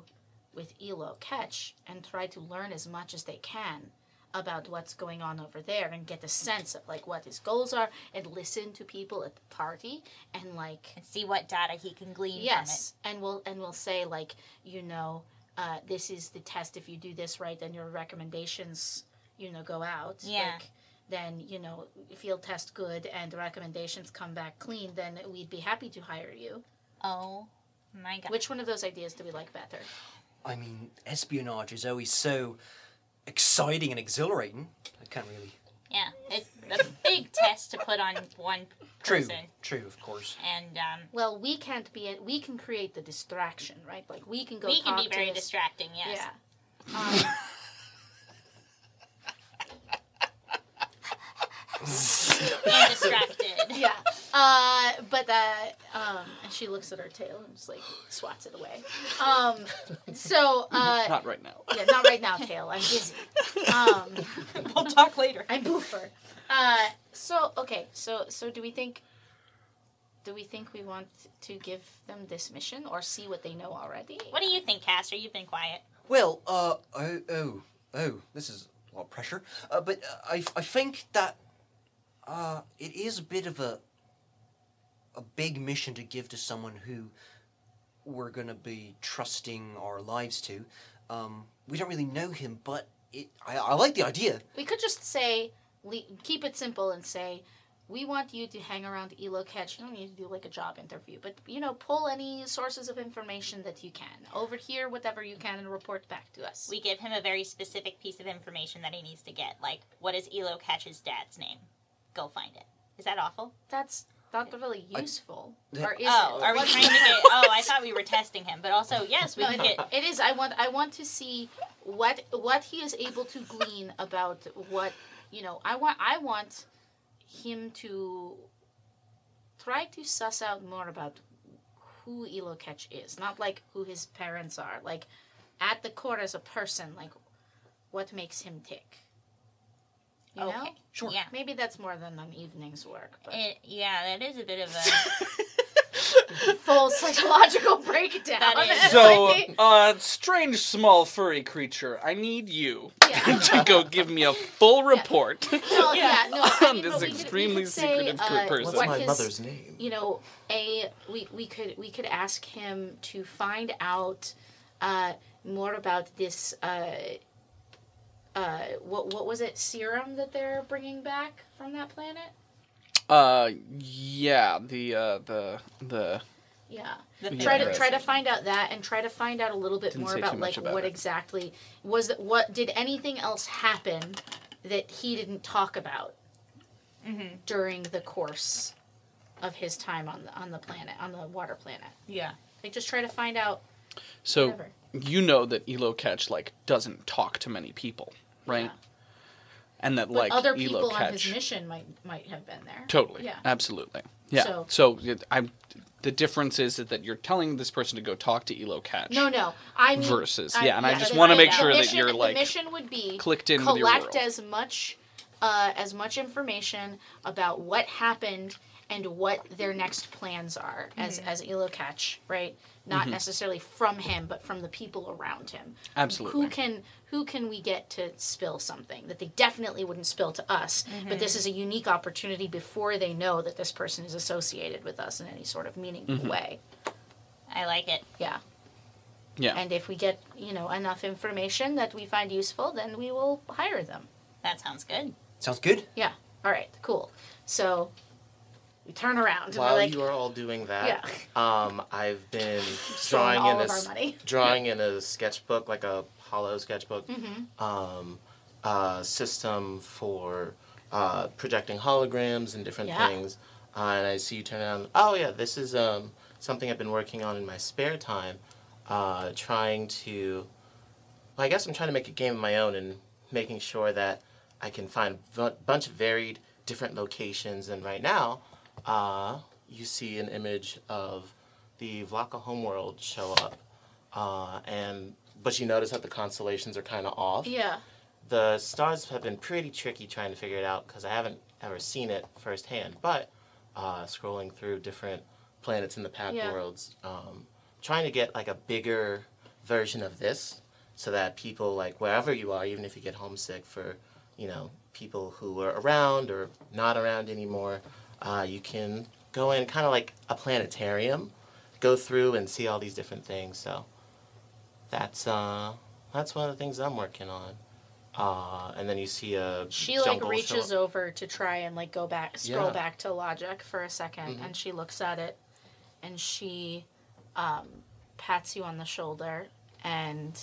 with Elo Ketch and try to learn as much as they can about what's going on over there and get a sense of like what his goals are and listen to people at the party and like And see what data he can glean yes. and we'll and we'll say like you know uh, this is the test. If you do this right then your recommendations you know go out. Yeah. like, then you know field test good and the recommendations come back clean then we'd be happy to hire you. Oh my god. which one of those ideas do we like better I mean, espionage is always so exciting and exhilarating. I can't really. Yeah, it's a big *laughs* test to put on one True. person. True, true of course. And um, well we can't be we can create the distraction right like we can go we can talk be very this, distracting, yes. yeah um, And distracted. *laughs* yeah. Uh, but uh, um, and she looks at her tail and just like swats it away. Um, so uh, Not right now. yeah, not right now, tail. I'm busy. Um, *laughs* we'll talk later. I'm boofer. Uh, so okay, so so do we think? Do we think we want to give them this mission or see what they know already? What do you think, Caster? You've been quiet. Well, uh, oh, oh, oh, this is a lot of pressure. Uh, but uh, I, I think that uh, it is a bit of a a big mission to give to someone who we're going to be trusting our lives to. Um, we don't really know him, but it, I, I like the idea. We could just say, le- keep it simple and say, we want you to hang around Elo Catch. You don't need to do like a job interview, but you know, pull any sources of information that you can. Over here, whatever you can, and report back to us. We give him a very specific piece of information that he needs to get. Like, what is Elo Catch's dad's name? Go find it. Is that awful? That's not really useful, Yeah. or is oh, it? are we trying to get? *laughs* Oh, I thought we were testing him, but also yes, we No, can it, get. it is. I want. I want to see what what he is able to glean about what you know. I want. I want him to try to suss out more about who Elo Ketch is, not like who his parents are. Like at the core as a person, like what makes him tick. You know, Okay. Sure. Yeah. maybe that's more than an evening's work, but It, yeah, that is a bit of a. *laughs* full psychological breakdown. That is- *laughs* So, Like, uh, strange small furry creature, I need you yeah. *laughs* to go give me a full report. No, yeah, no. I On mean, this but we could- we extremely could say, secretive uh, person. What's what my his- mother's name? You know, a we we could we could ask him to find out uh, more about this. Uh, uh, what what was it? Serum that they're bringing back from that planet? Uh, yeah, the uh, the the Yeah. the try to try to find out that and try to find out a little bit Didn't more about like about what it. exactly was that what did anything else happen that he didn't talk about Mhm. during the course of his time on the on the planet on the water planet Yeah. like just try to find out so whatever you know that Elo Catch like doesn't talk to many people, right? Yeah. And that but like other Elo people on Catch his mission might might have been there Totally. Yeah. Absolutely. Yeah. So- So, I'm. The difference is that, that you're telling this person to go talk to Elo Catch. no no i mean Versus, I- yeah, and I just the- want to make sure that mission- you're the like mission would be clicked in collect as much uh, as much information about what happened and what their next plans are as Mm-hmm. as Elo Catch, right? Not necessarily from him, but from the people around him. Absolutely. Who can who can we get to spill something that they definitely wouldn't spill to us? But this is a unique opportunity before they know that this person is associated with us in any sort of meaningful Mm-hmm. way. I like it. Yeah. Yeah. And if we get, you know, enough information that we find useful, then we will hire them. That sounds good. Sounds good. Yeah. All right. Cool. So we turn around While like, you are all doing that, Yeah. um, I've been *laughs* drawing in a drawing in a sketchbook, like a hollow sketchbook, Mm-hmm. um, a system for uh, projecting holograms and different Yeah. things. Uh, and I see you turn around. Oh yeah, this is um, something I've been working on in my spare time, uh, trying to. Well, I guess I'm trying to make a game of my own and making sure that I can find a bunch of varied different locations. And right now, uh, you see an image of the Vlaka homeworld show up, uh, and but you notice that the constellations are kind of off. yeah. The stars have been pretty tricky trying to figure it out because I haven't ever seen it firsthand. But uh, scrolling through different planets in the Pact Yeah. worlds, um, trying to get like a bigger version of this, so that people like wherever you are, even if you get homesick for, you know, people who are around or not around anymore, uh, you can go in kind of like a planetarium, go through and see all these different things. So that's uh, that's one of the things I'm working on. Uh, and then you see a She like jungle show reaches over to try and like go back, scroll Yeah. back to logic for a 2nd Mhm. and she looks at it, and she um, pats you on the shoulder and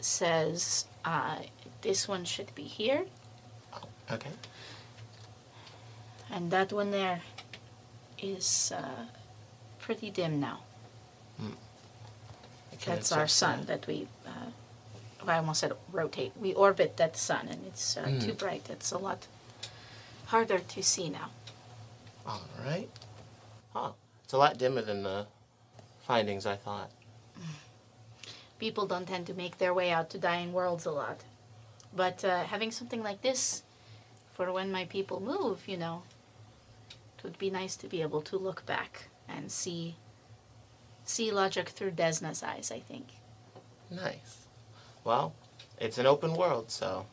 says, uh, "This one should be here, Okay. And that one there is uh, pretty dim now. I can That's our sun that. that we." Uh, I almost said rotate. We orbit that sun, and it's uh, Mm. too bright. It's a lot harder to see now. All right. Huh. It's a lot dimmer than the findings I thought. people don't tend to make their way out to dying worlds a lot. But uh, having something like this for when my people move, you know, it would be nice to be able to look back and see see logic through Desna's eyes, I think. Nice. Well, it's an open world, so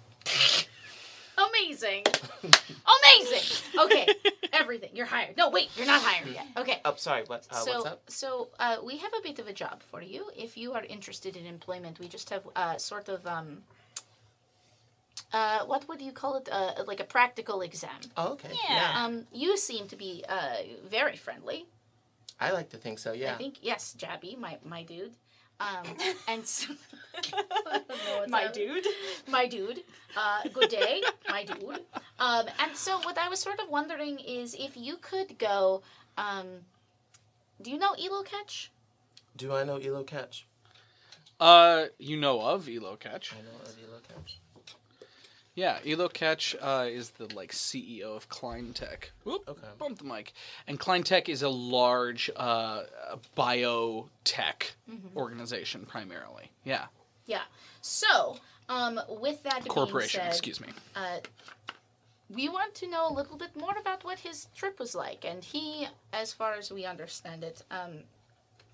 Amazing. Amazing. Okay, *laughs* everything. You're hired. No, wait, you're not hired yet. Okay. Oh, sorry. What? Uh, so, what's up? so uh, we have a bit of a job for you. If you are interested in employment, we just have uh, sort of um, uh, what would you call it? Uh, like a practical exam. Oh, okay. Yeah. Um, you seem to be uh, very friendly. I like to think so. Yeah. I think yes, Jabby, my my dude. Um, *laughs* and so, I don't know what's My happening. dude. my dude. Uh, good day, my dude. Um, and so, what I was sort of wondering is if you could go. Um, do you know Elo Catch? Do I know Elo Catch? Uh, you know of Elo Catch. I know of Elo Catch. Yeah, Elo Catch uh, is the like CEO of Kleintech. Whoop, Okay. bump the mic. And Kleintech is a large uh, biotech organization primarily. Yeah, Yeah. So, um, with that corporation. being said, Excuse me. uh, we want to know a little bit more about what his trip was like. And he, as far as we understand it, um,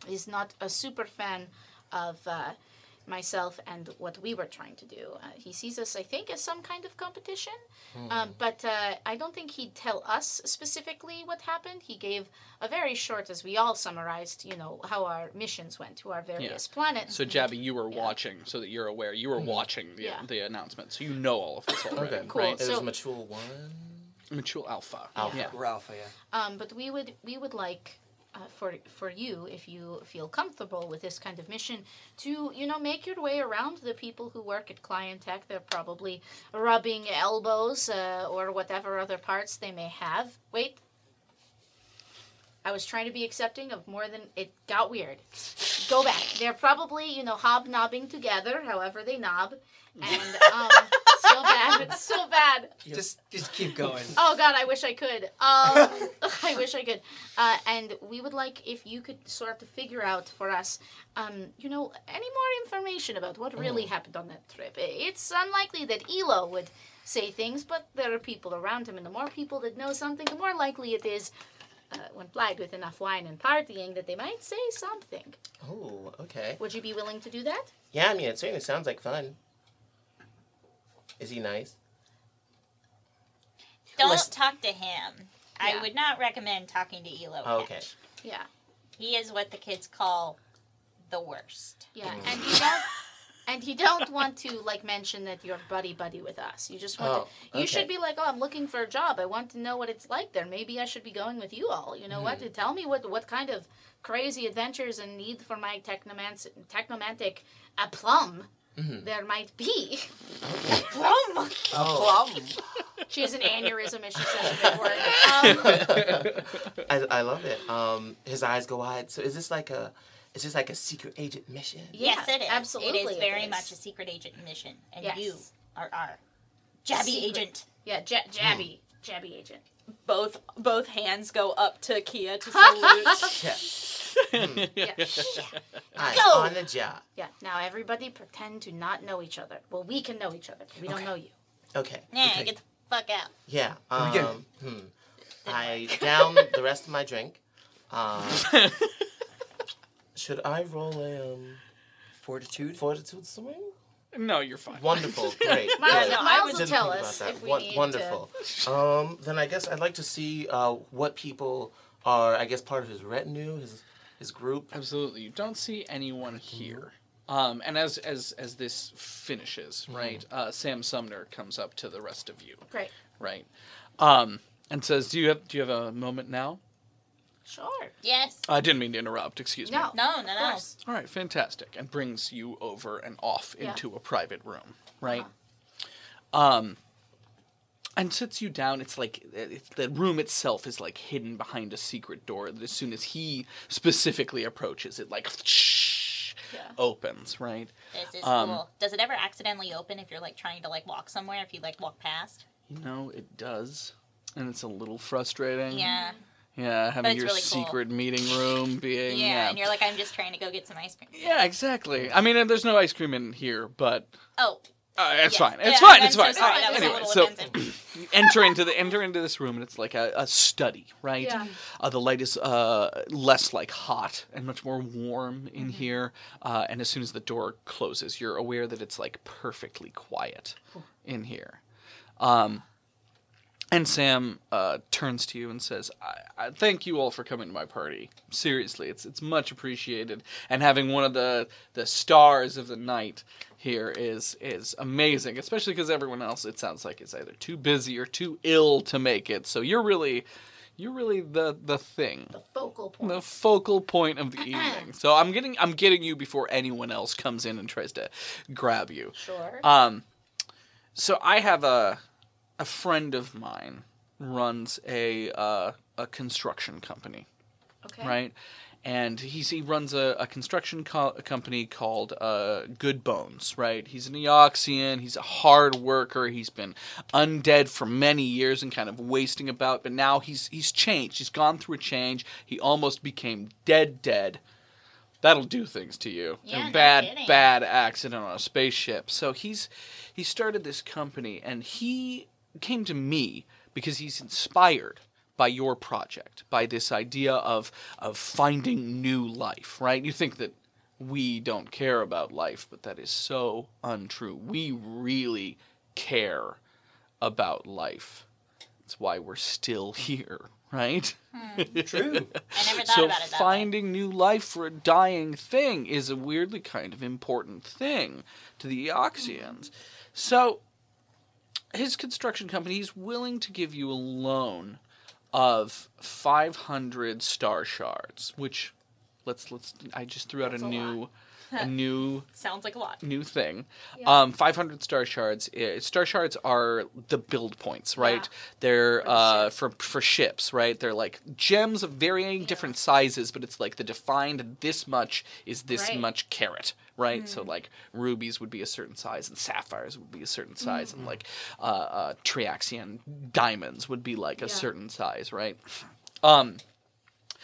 is not a super fan of uh, myself and what we were trying to do. Uh, he sees us, I think, as some kind of competition. Um, but uh, I don't think he'd tell us specifically what happened. He gave a very short, as we all summarized, you know, how our missions went to our various planets. So Jabby, you were *laughs* Yeah. watching, so that you're aware. You were watching the, Yeah. the announcement, so you know all of this already. Okay. Cool. Right? It was So- Mature One. Mature Alpha. Alpha. Yeah. We're alpha, yeah. Um, but we would we would like uh, for for you, if you feel comfortable with this kind of mission, to you know make your way around the people who work at Kleintech. They're probably rubbing elbows uh, or whatever other parts they may have. Wait. I was trying to be accepting of more than it got weird. Go back. They're probably, you know, hobnobbing together, however they knob. And um *laughs* so bad. It's so bad. Just just keep going. Oh God, I wish I could. Um, *laughs* *laughs* I wish I could. Uh, and we would like if you could sort of figure out for us, um, you know, any more information about what really happened on that trip. It's unlikely that Elo would say things, but there are people around him, and the more people that know something, the more likely it is, uh, when plied with enough wine and partying, that they might say something. Oh, okay. Would you be willing to do that? Yeah, I mean, it certainly sounds like fun. Is he nice? Don't Listen- talk to him. I would not recommend talking to Elo. Oh, okay. Catch. Yeah. He is what the kids call the worst. Yeah, and you don't and you don't want to like mention that you're buddy buddy with us. You just want Oh, to. You okay. should be like, oh, I'm looking for a job. I want to know what it's like there. Maybe I should be going with you all. You know Hmm. what? Tell me what what kind of crazy adventures and need for my technomanc- technomantic aplomb Mm-hmm. there might be. Plum. plum. *laughs* She has an aneurysm as she says a big word. *laughs* Um, I, I love it. Um, his eyes go wide. So is this like a, is this like a secret agent mission? Yes, Yeah, it is. absolutely It is very is. much a secret agent mission, and Yes. you are our jabby Secret. agent. yeah, ja- jabby, jabby agent. Both both hands go up to Kia to *laughs* salute. Yeah. Yeah. I'm Go. on the job. Yeah. Now everybody pretend to not know each other. Well, we can know each other. but We don't Okay. know you. Okay. Yeah, okay. get the fuck out. Yeah. we Um, get- hmm. I *laughs* down the rest of my drink. Um, *laughs* should I roll a um, Fortitude. fortitude swing? No, you're fine. Wonderful. *laughs* Great. Miles, good. I Miles was- will Didn't tell us about that. if we Won- need to. wonderful. Um, then I guess I'd like to see uh, what people are. I guess part of his retinue, his his group. Absolutely. You don't see anyone here. Um, and as as as this finishes, right? Uh, Sam Sumner comes up to the rest of you, Great. right? Um, and says, "Do you have do you have a moment now?" Sure. Yes. I didn't mean to interrupt. Excuse me. No. No, no, no. All right, fantastic. And brings you over and off Yeah. into a private room, right? Uh-huh. Um, and sits you down. It's like it's, the room itself is like hidden behind a secret door. That as soon as he specifically approaches, it like Yeah. opens, right? This is Um, cool. Does it ever accidentally open if you're like trying to like walk somewhere? If you like walk past? You know, it does. And it's a little frustrating. Yeah. Yeah, having it's your really cool. secret meeting room being. Yeah, Yeah, and you're like, I'm just trying to go get some ice cream. Yeah, exactly. I mean, there's no ice cream in here, but Oh, uh, it's yes. fine. It's Yeah, fine. It's so fine. sorry, that was a anyway, little so offensive. *clears throat* enter into the enter into this room, and it's like a, a study, right? Yeah. Uh, the light is uh, less like hot and much more warm Mm-hmm. in here. Uh, and as soon as the door closes, you're aware that it's like perfectly quiet in here. Um, and Sam uh, turns to you and says, I, I "Thank you all for coming to my party. Seriously, it's it's much appreciated. And having one of the the stars of the night here is is amazing, especially because everyone else, it sounds like, is either too busy or too ill to make it. So you're really, you're really the the thing." The focal point. the focal point of the *clears throat* evening. So I'm getting I'm getting you before anyone else comes in and tries to grab you. Sure. Um, so I have a a friend of mine runs a uh, a construction company, okay. right? And he's he runs a, a construction co- company called uh, Good Bones, right? He's an Eoxian. He's a hard worker. He's been undead for many years and kind of wasting about, but now he's he's changed. He's gone through a change. He almost became dead, dead. That'll do things to you. Yeah, bad, bad accident on a spaceship. So he's he started this company, and he came to me because he's inspired by your project, by this idea of of finding new life. Right? You think that we don't care about life, but that is so untrue. We really care about life. That's why we're still *laughs* here, right? Hmm, true. *laughs* I never thought so about it that way. finding new life for a dying thing is a weirdly kind of important thing to the Eoxians. So his construction company is willing to give you a loan of 500 star shards, which let's let's I just threw out That's a a new a *laughs* new Sounds like a lot. new thing. Yeah. Um, 500 star shards. uh, Star shards are the build points, right? Yeah. They're For uh, for for ships, right? They're like gems of varying different sizes, but it's like the defined this much is this Right. Mm-hmm. much carat, right? So like rubies would be a certain size, and sapphires would be a certain size, Mm-hmm. and like uh, uh, Triaxian diamonds would be like a Yeah. certain size, right? Um,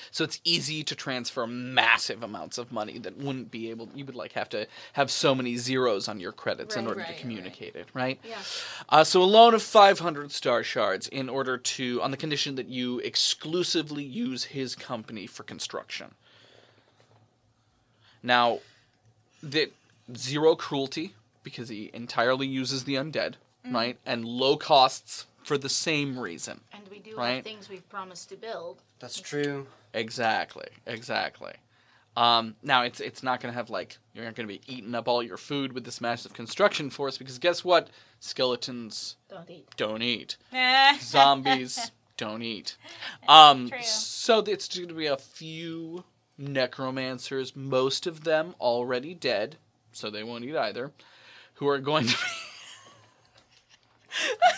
so it's easy to transfer massive amounts of money that wouldn't be able. You would like have to have so many zeros on your credits in order right, to right. communicate it, right? Yeah. Uh, so a loan of 500 star shards in order to, on the condition that you exclusively use his company for construction. Now, that zero cruelty because he entirely uses the undead, Mm. right? And low costs for the same reason. And we do Right. have things we've promised to build. That's true. Exactly, exactly. Um, now it's it's not going to have like you're not going to be eating up all your food with this massive construction force because guess what? Skeletons Don't eat. don't eat. *laughs* Zombies *laughs* don't eat. Um, True. so it's going to be a few necromancers, most of them already dead, so they won't eat either, who are going to be. *laughs*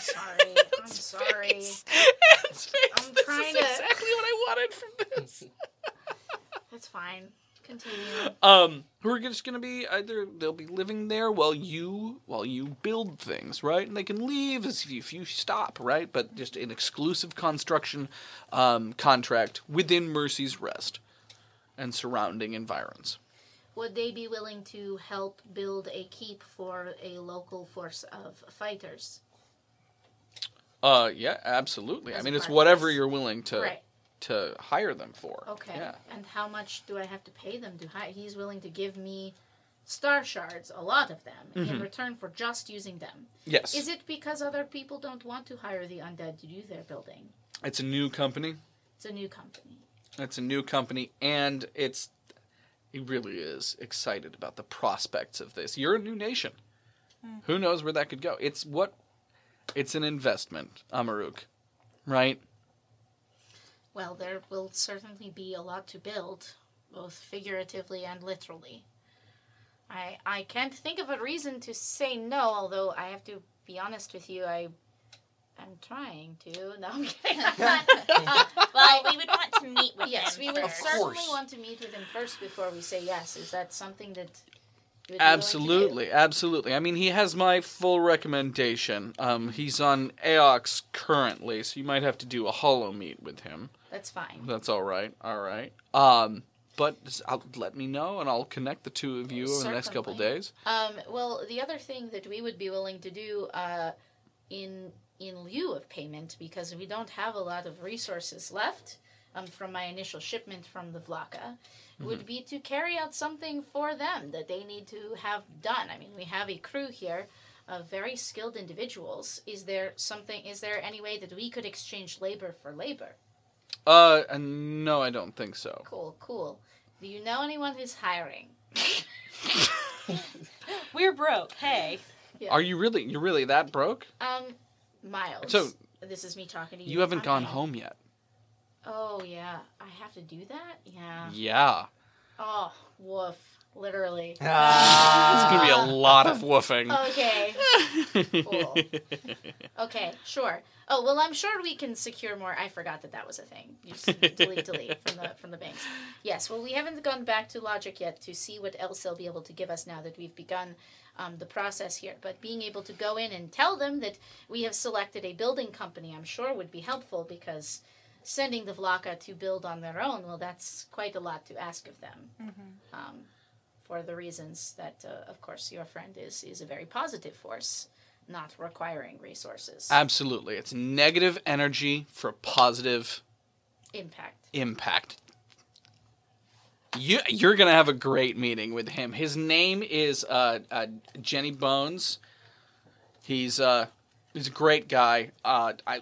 Sorry. I'm sorry. Anne's face. I'm this trying is to- exactly what I wanted from this. *laughs* That's fine. Continue. um, who are just going to be either they'll be living there while you while you build things, right? And they can leave if you, if you stop, right? But just an exclusive construction um, contract within Mercy's Rest and surrounding environs. Would they be willing to help build a keep for a local force of fighters? Uh, yeah, absolutely. I As mean, it's whatever you're willing to Right. to hire them for. Okay. Yeah. And how much do I have to pay them to hire? He's willing to give me star shards, a lot of them, in Mhm. return for just using them. Yes. Is it because other people don't want to hire the undead to do their building? It's a new company. It's a new company. It's a new company, and it's he really is excited about the prospects of this. You're a new nation. Who knows where that could go? It's what it's an investment, Amaruk, right? Well, there will certainly be a lot to build, both figuratively and literally. I I can't think of a reason to say no, although I have to be honest with you, I I'm trying to. *laughs* No, I'm kidding. Uh, *laughs* Well, we would want to meet with yes, him we would first. certainly course. want to meet with him first before we say yes. Is that something that you would be willing to do? Absolutely, absolutely. I mean, he has my full recommendation. Um, he's on Eox currently, so you might have to do a hollow meet with him. That's fine. That's all right. All right. Um, but let me know, and I'll connect the two of you over the next couple days. Um, well, the other thing that we would be willing to do uh, in in lieu of payment, because we don't have a lot of resources left um, from my initial shipment from the Vlaka, would be to carry out something for them that they need to have done. I mean, we have a crew here of very skilled individuals. Is there something? Is there any way that we could exchange labor for labor? Uh, uh, no, I don't think so. Cool, cool. Do you know anyone who's hiring? *laughs* *laughs* We're broke. Hey. Yeah. Are you really? You're really that broke? Um, Miles. So- this is me talking to you. You haven't gone home yet. Oh yeah, I have to do that. Yeah. Yeah. Oh, woof. Literally. *laughs* It's gonna be a lot of woofing. Okay. Cool. *laughs* Okay. Sure. Oh well, I'm sure we can secure more. I forgot that that was a thing. You just delete, *laughs* delete from the from the banks. Yes. Well, we haven't gone back to Logic yet to see what else they'll be able to give us now that we've begun um, the process here. But being able to go in and tell them that we have selected a building company, I'm sure would be helpful because sending the Vlaka to build on their own, well, that's quite a lot to ask of them. Um, for the reasons that, uh, of course, your friend is is a very positive force, not requiring resources. Absolutely. It's negative energy for positive Impact. impact. You, you're gonna have a great meeting with him. His name is uh, uh, Jenny Bones. He's uh, he's a great guy. Uh, I,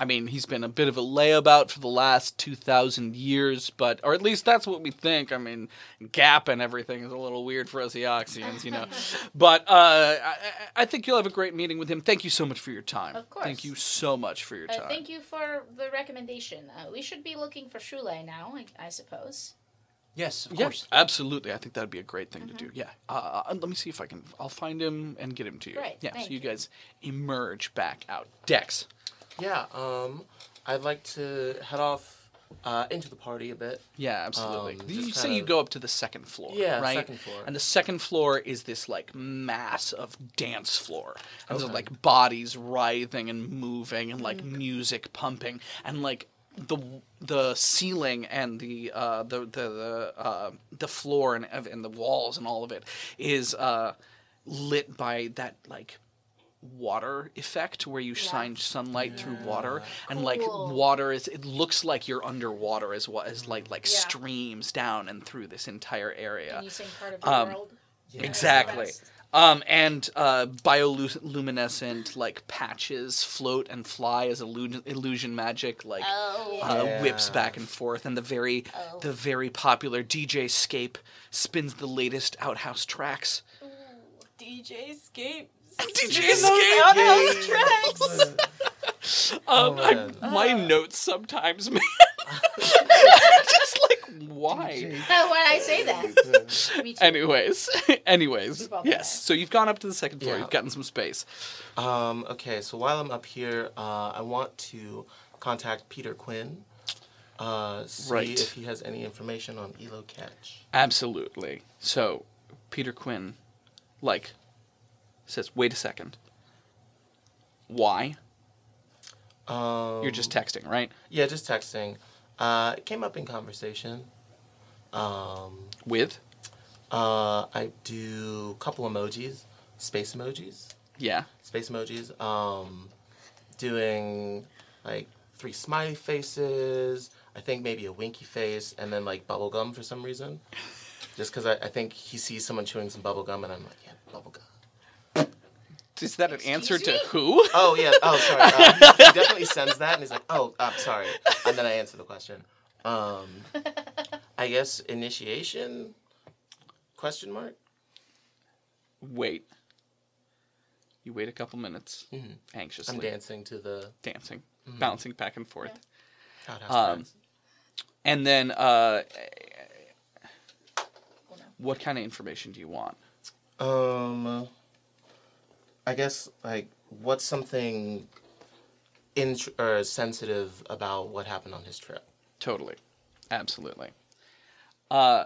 I mean, he's been a bit of a layabout for the last two thousand years, but or at least that's what we think. I mean, Gap and everything is a little weird for us Eoxians, you know. *laughs* but uh, I, I- I think you'll have a great meeting with him. Thank you so much for your time. Of course. Thank you so much for your Uh, time. thank you for the recommendation. Uh, we should be looking for Shule now, I, I suppose. Yes, of Yeah, course. absolutely. I think that'd be a great thing to do. Yeah. Uh, uh, let me see if I can. I'll find him and get him to you. Great, Yeah. thank so you you. guys emerge back out. Dex. Yeah, um, I'd like to head off uh, into the party a bit. Yeah, absolutely. Um, you say you kinda- go up to the second floor. Yeah, right. second floor. And the second floor is this like mass of dance floor. And there's like bodies writhing and moving and like music pumping and like the the ceiling and the uh, the the the, uh, the floor and and the walls and all of it is uh, lit by that like water effect where you shine sunlight through water and like water is it looks like you're underwater as what as like like Yeah. streams down and through this entire area Can you sing part of the Um, world? exactly Um, and uh, bioluminescent like patches float and fly as illusion, illusion magic like Oh. uh, Yeah. whips back and forth, and the very Oh. the very popular DJ Scape spins the latest outhouse tracks. DJ Scape. DJ Outhouse Scape. tracks. *laughs* *laughs* Um, Oh, I, man. my notes sometimes, *laughs* man. Just like why? Why did I say that? Me. Anyways, anyways, yes. been So you've gone up to the second floor. Yeah. You've gotten some space. Um, okay, so while I'm up here, uh, I want to contact Peter Quinn. Uh, see Right. if he has any information on Elo Catch. Absolutely. So Peter Quinn, like, says, "Wait a second. Why? Um, You're just texting, right? yeah, just texting. Uh, it came up in conversation. Um, With? uh, I do a couple emojis, space emojis, Yeah. space emojis. Um, doing like three smiley faces. I think maybe a winky face, and then like bubble gum for some reason. Just because I, I think he sees someone chewing some bubble gum, and I'm like, yeah, bubble gum. Is that an answer to me? who? Oh yeah. Oh sorry. Um, he definitely sends that, and he's like, "Oh, I'm sorry," and then I answer the question. Um, I guess initiation? Question mark. Wait. You wait a couple minutes, Mhm. anxiously, I'm dancing to the dancing, bouncing back and forth, outhouse Um, tracks. and then uh, no. what kind of information do you want? Um, I guess like what's something int- or sensitive about what happened on his trip? Totally. Absolutely. Uh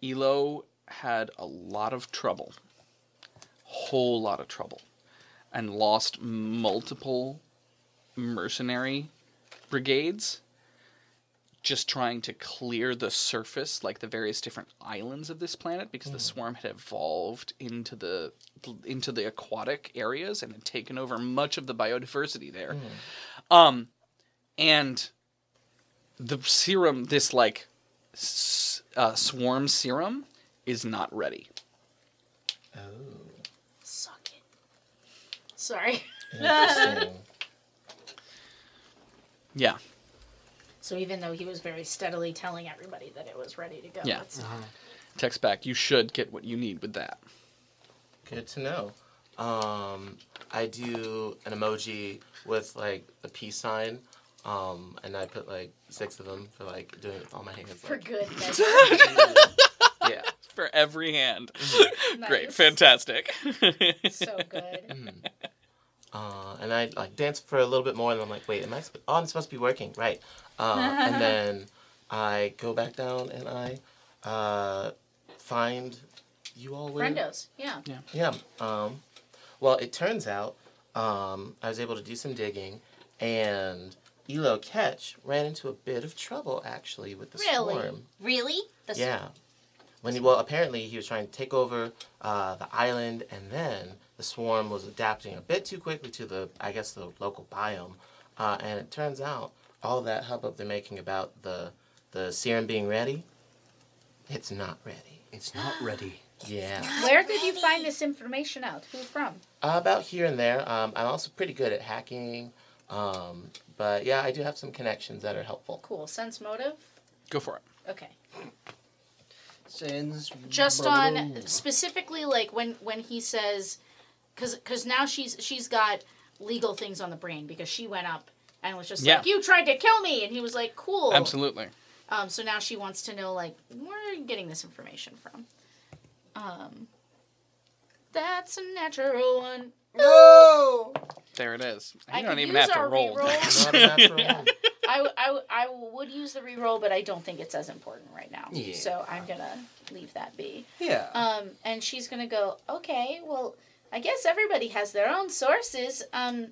Elo had a lot of trouble. Whole lot of trouble. And lost multiple mercenary brigades just trying to clear the surface like the various different islands of this planet because the swarm had evolved into the into the aquatic areas and had taken over much of the biodiversity there. Um and the serum, this like s- uh, swarm serum, is not ready. Oh, Suck it. Sorry. *laughs* Yeah, So even though he was very steadily telling everybody that it was ready to go, Yeah. it's- text back. You should get what you need with that. Good to know. Um, I do an emoji with like a peace sign, um, and I put like six of them for like doing it with all my hands. for Like, good *laughs* measure. yeah. *laughs* For every hand. Great, Nice. fantastic. So good. Mhm. Uh, and I like dance for a little bit more, and I'm like, wait, am I? Sp- oh, I'm supposed to be working, right? Uh, and *laughs* then I go back down and I uh, find you all were. Friendos. Yeah. Yeah. Um, well, it turns out um, I was able to do some digging, and Elo Ketch ran into a bit of trouble actually with the Really? swarm. Really? The s- Yeah. When he, well, apparently he was trying to take over uh, the island, and then the swarm was adapting a bit too quickly to the, I guess, the local biome. Uh, and it turns out all that hubbub they're making about the the serum being ready, it's not ready. It's not *gasps* ready. Yeah. Where did you find this information out? Who from? Uh, about here and there. Um, I'm also pretty good at hacking, um, but yeah, I do have some connections that are helpful. Cool. Sense motive. Go for it. Okay. Sins. Just on specifically like when when he says, because because now she's she's got legal things on the brain because she went up and it was just Yeah. like you tried to kill me and he was like cool. Absolutely. Um, so now she wants to know like where are you getting this information from? Um, that's a natural one. No. There it is. You I don't even have to roll. reroll. Not a natural Yeah. *laughs* one. I, I, I would use the reroll, but I don't think it's as important right now. Yeah. So I'm gonna leave that be. Yeah. Um, and she's gonna go. Okay, well, I guess everybody has their own sources. Um,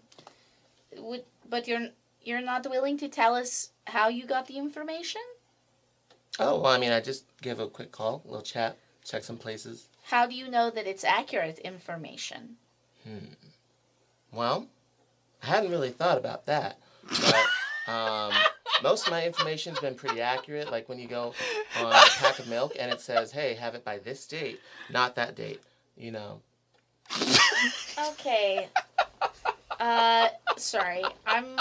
would, but you're you're not willing to tell us how you got the information. Oh, well, I mean, I just give a quick call, a little chat, check some places. How do you know that it's accurate information? Hmm. Well, I hadn't really thought about that. But *laughs* um, most of my information's been pretty accurate. Like when you go on a pack of milk and it says, hey, have it by this date, not that date. you know. *laughs* Okay. Uh, sorry. I'm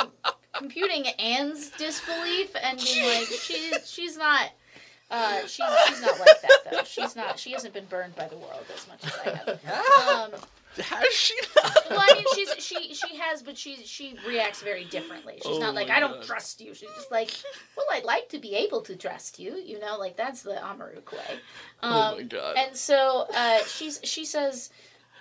computing Anne's disbelief and being *laughs* like, she's she's not. Uh, she's she's not like that though. She's not. She hasn't been burned by the world as much as I have. *laughs* Um, Has she? well, I mean, she's she she has, but she she reacts very differently. She's Oh not like I don't trust you. She's just like, well, I'd like to be able to trust you. You know, like that's the Amaruk way. Um, oh my god. and so uh, she's she says,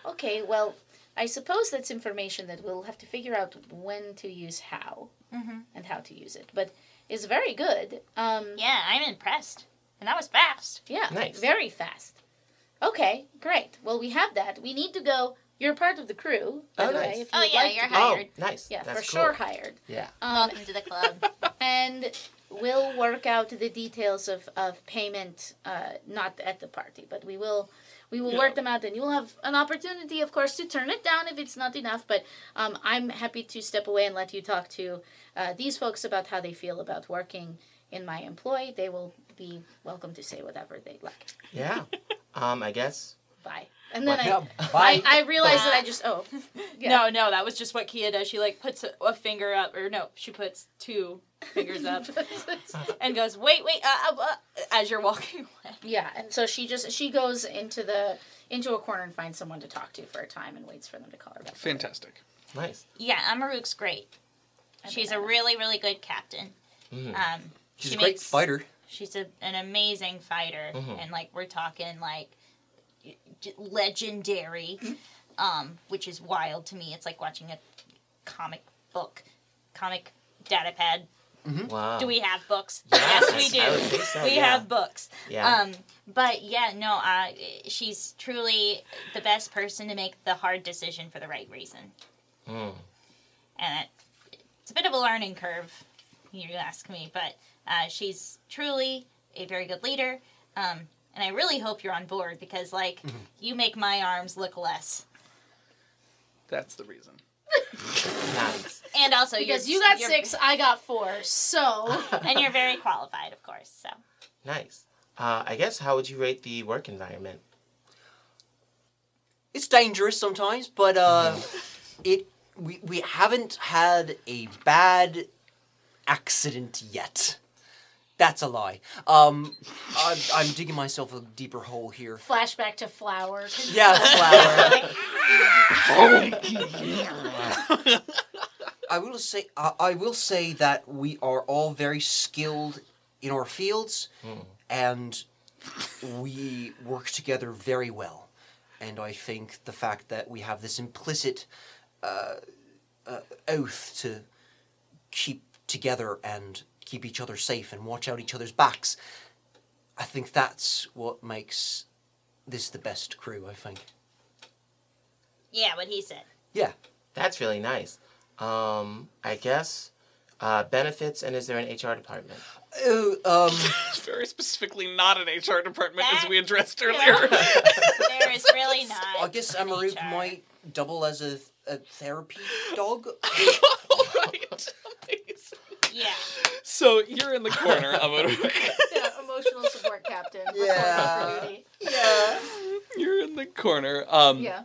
okay, well, I suppose that's information that we'll have to figure out when to use how Mhm. and how to use it. But it's very good. Um, Yeah, I'm impressed. And that was fast. yeah, Nice. very fast. Okay, great. Well, we have that. We need to go. You're part of the crew, by Oh, the nice. way. If Oh, you'd yeah, like you're be. hired. Oh, nice. Yeah, That's for cool. sure hired. Yeah. Um, Welcome to the club. *laughs* and we'll work out the details of, of payment uh, not at the party but we will we will Yeah. work them out and you'll have an opportunity of course to turn it down if it's not enough but um, i'm happy to step away and let you talk to uh, these folks about how they feel about working in my employ they will be welcome to say whatever they like Yeah. *laughs* um, I guess. bye and then Yeah, I, bye. I i realized that i just oh *laughs* yeah. No, no, that was just what Kia does. She like puts a, a finger up, or no, she puts two fingers up *laughs* and goes, "Wait, wait," uh, uh, uh, as you're walking *laughs* away. Yeah, and so she just she goes into the into a corner and finds someone to talk to for a time and waits for them to call her back. Fantastic. Nice. Yeah, Amaruk's great. She's a really, really good captain. Mhm. Um, She's she a great makes- fighter. She's a, an amazing fighter, Mhm. and like we're talking like j- legendary, um, which is wild to me. It's like watching a comic book, comic data pad. Wow. Do we have books? Yes, yes, we do. I would think so, we yeah. have books. Yeah. Um, but yeah, no, uh, she's truly the best person to make the hard decision for the right reason, Mm. and it, it's a bit of a learning curve, you ask me. But uh, she's truly a very good leader, um, and I really hope you're on board because, like, you make my arms look less, That's the reason. Nice. and also Because you're, you got you're- six, I got four. So *laughs* and you're very qualified, of course. So Nice. Uh, I guess how would you rate the work environment? It's dangerous sometimes, but uh, it we we haven't had a bad accident yet. That's a lie. Um, I'm, I'm digging myself a deeper hole here. flashback to flower. Yeah, *laughs* flower. *laughs* I will say I I will say that we are all very skilled in our fields, and we work together very well. And I think the fact that we have this implicit uh, uh, oath to keep together and keep each other safe and watch out each other's backs, I think that's what makes this the best crew. I think. yeah, what he said. Yeah. That's really nice. Um, I guess uh, benefits and is there an HR department? Oh, um. *laughs* Very specifically not an HR department as we addressed Yeah. *laughs* earlier. There is really *laughs* not. I guess an Amaruk HR. might double as a, a therapy dog. Alright. Amazing. Yeah. So you're in the corner, Amaruk. *laughs* yeah, emotional support captain. Yeah. Yeah. you're in the corner. Um, Yeah.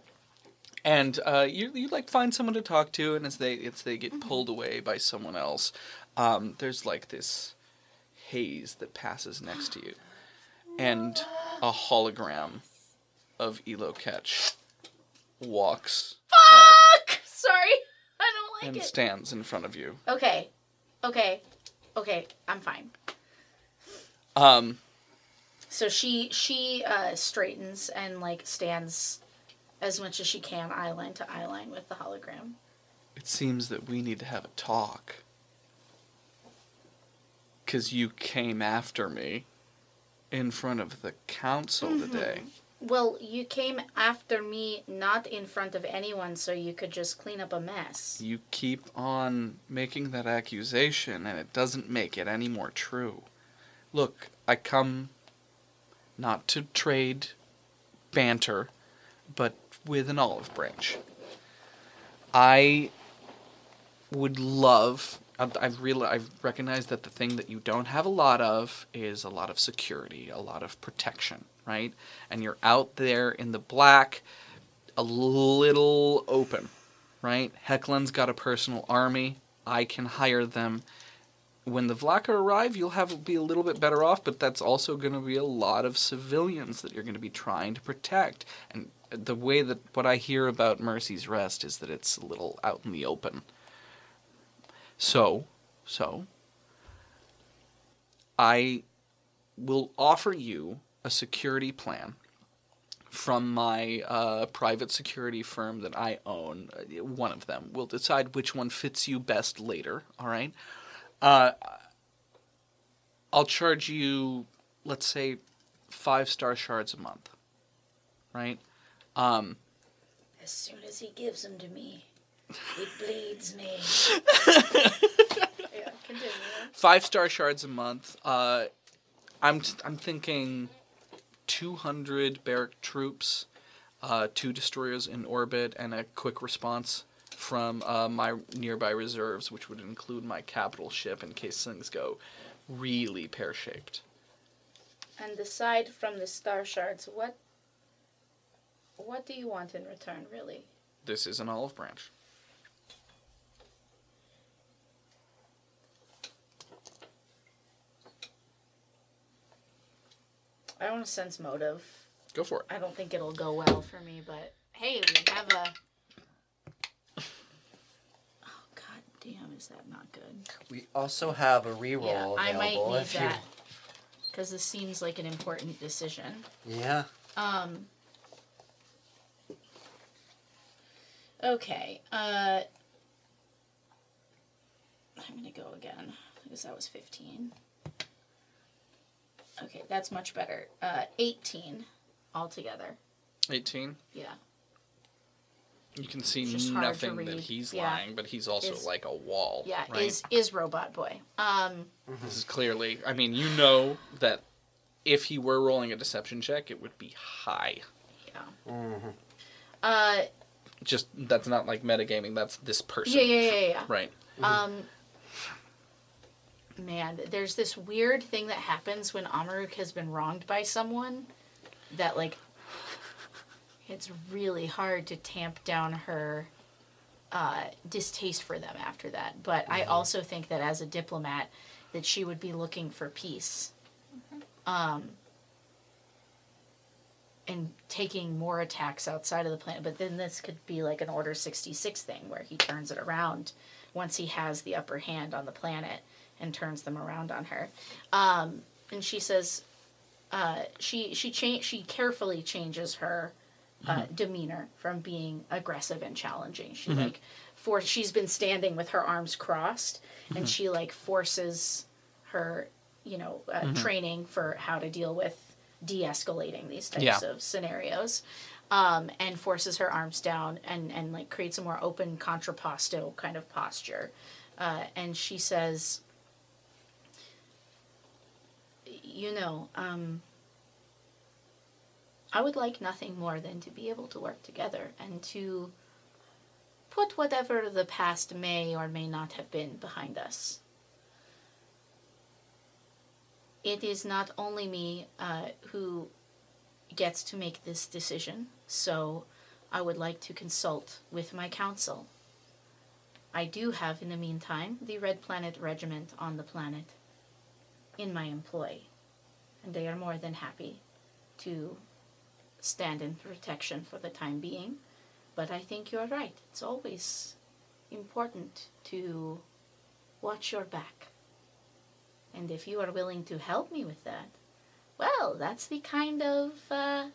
and uh, you you like find someone to talk to, and as they as they get pulled away by someone else, um, there's like this haze that passes next to you, and a hologram of Elo Ketch walks up Sorry, *laughs* I don't and like it. stands in front of you. Okay, okay, okay. I'm fine. Um, So she she uh, straightens and like stands as much as she can, eyeline to eyeline with the hologram. it seems that we need to have a talk. Because you came after me in front of the council today. Well, you came after me not in front of anyone so you could just clean up a mess. You keep on making that accusation, and it doesn't make it any more true. Look, I come not to trade banter, but with an olive branch. I would love I've, I've real I've recognized that the thing that you don't have a lot of is a lot of security, a lot of protection, right? And you're out there in the black, a little open, right? Hecklin's got a personal army. I can hire them. When the Vlaka arrive, you'll have be a little bit better off, but that's also going to be a lot of civilians that you're going to be trying to protect. And the way that what I hear about Mercy's Rest is that it's a little out in the open. So, so I will offer you a security plan from my uh, private security firm that I own. One of them. We'll decide which one fits you best later. All right. Uh, I'll charge you, let's say, five star shards a month. Right. Um, As soon as he gives them to me, it *laughs* bleeds me. *laughs* yeah, continue. five star shards a month. Uh, I'm I'm thinking 200 barrack troops, uh, two destroyers in orbit, and a quick response from uh, my nearby reserves, which would include my capital ship in case things go really pear shaped. And aside from the star shards, what what do you want in return, really? This is an olive branch. I don't sense motive. Go for it. I don't think it'll go well for me, but hey, we have a. Oh god damn, is that not good? We also have a reroll yeah, I might available need if you. that because this seems like an important decision. Yeah. Um. Okay. Uh. I'm gonna go again because that was 15. Okay, that's much better. Uh, 18 altogether. 18. Yeah. You can see It's just hard to nothing that he's Yeah. lying, but he's also Is- like a wall. Yeah. right? Is is robot boy. Um. This is clearly. I mean, you know that if he were rolling a deception check, it would be high. Yeah. Mm-hmm. Uh. Just that's not like metagaming. That's this person. Yeah. Yeah. Yeah. Yeah. Right. Um, man, there's this weird thing that happens when Amaruk has been wronged by someone that, like, it's really hard to tamp down her uh, distaste for them after that. But I also think that as a diplomat, that she would be looking for peace. Um, and taking more attacks outside of the planet. But then this could be like an Order 66 thing where he turns it around once he has the upper hand on the planet and turns them around on her. Um, and she says, uh, she she cha- she carefully changes her uh, demeanor from being aggressive and challenging. She like for she's been standing with her arms crossed, and she like forces her, you know, uh, training for how to deal with de-escalating these types Yeah. of scenarios. Um, and forces her arms down and, and like creates a more open contrapposto kind of posture. Uh, and she says, you know, um, I would like nothing more than to be able to work together and to put whatever the past may or may not have been behind us. It is not only me uh, who gets to make this decision, so I would like to consult with my council. I do have, in the meantime, the Red Planet Regiment on the planet in my employ, and they are more than happy to stand in protection for the time being. But I think you're right. It's always important to watch your back. And if you are willing to help me with that, well, that's the kind of uh,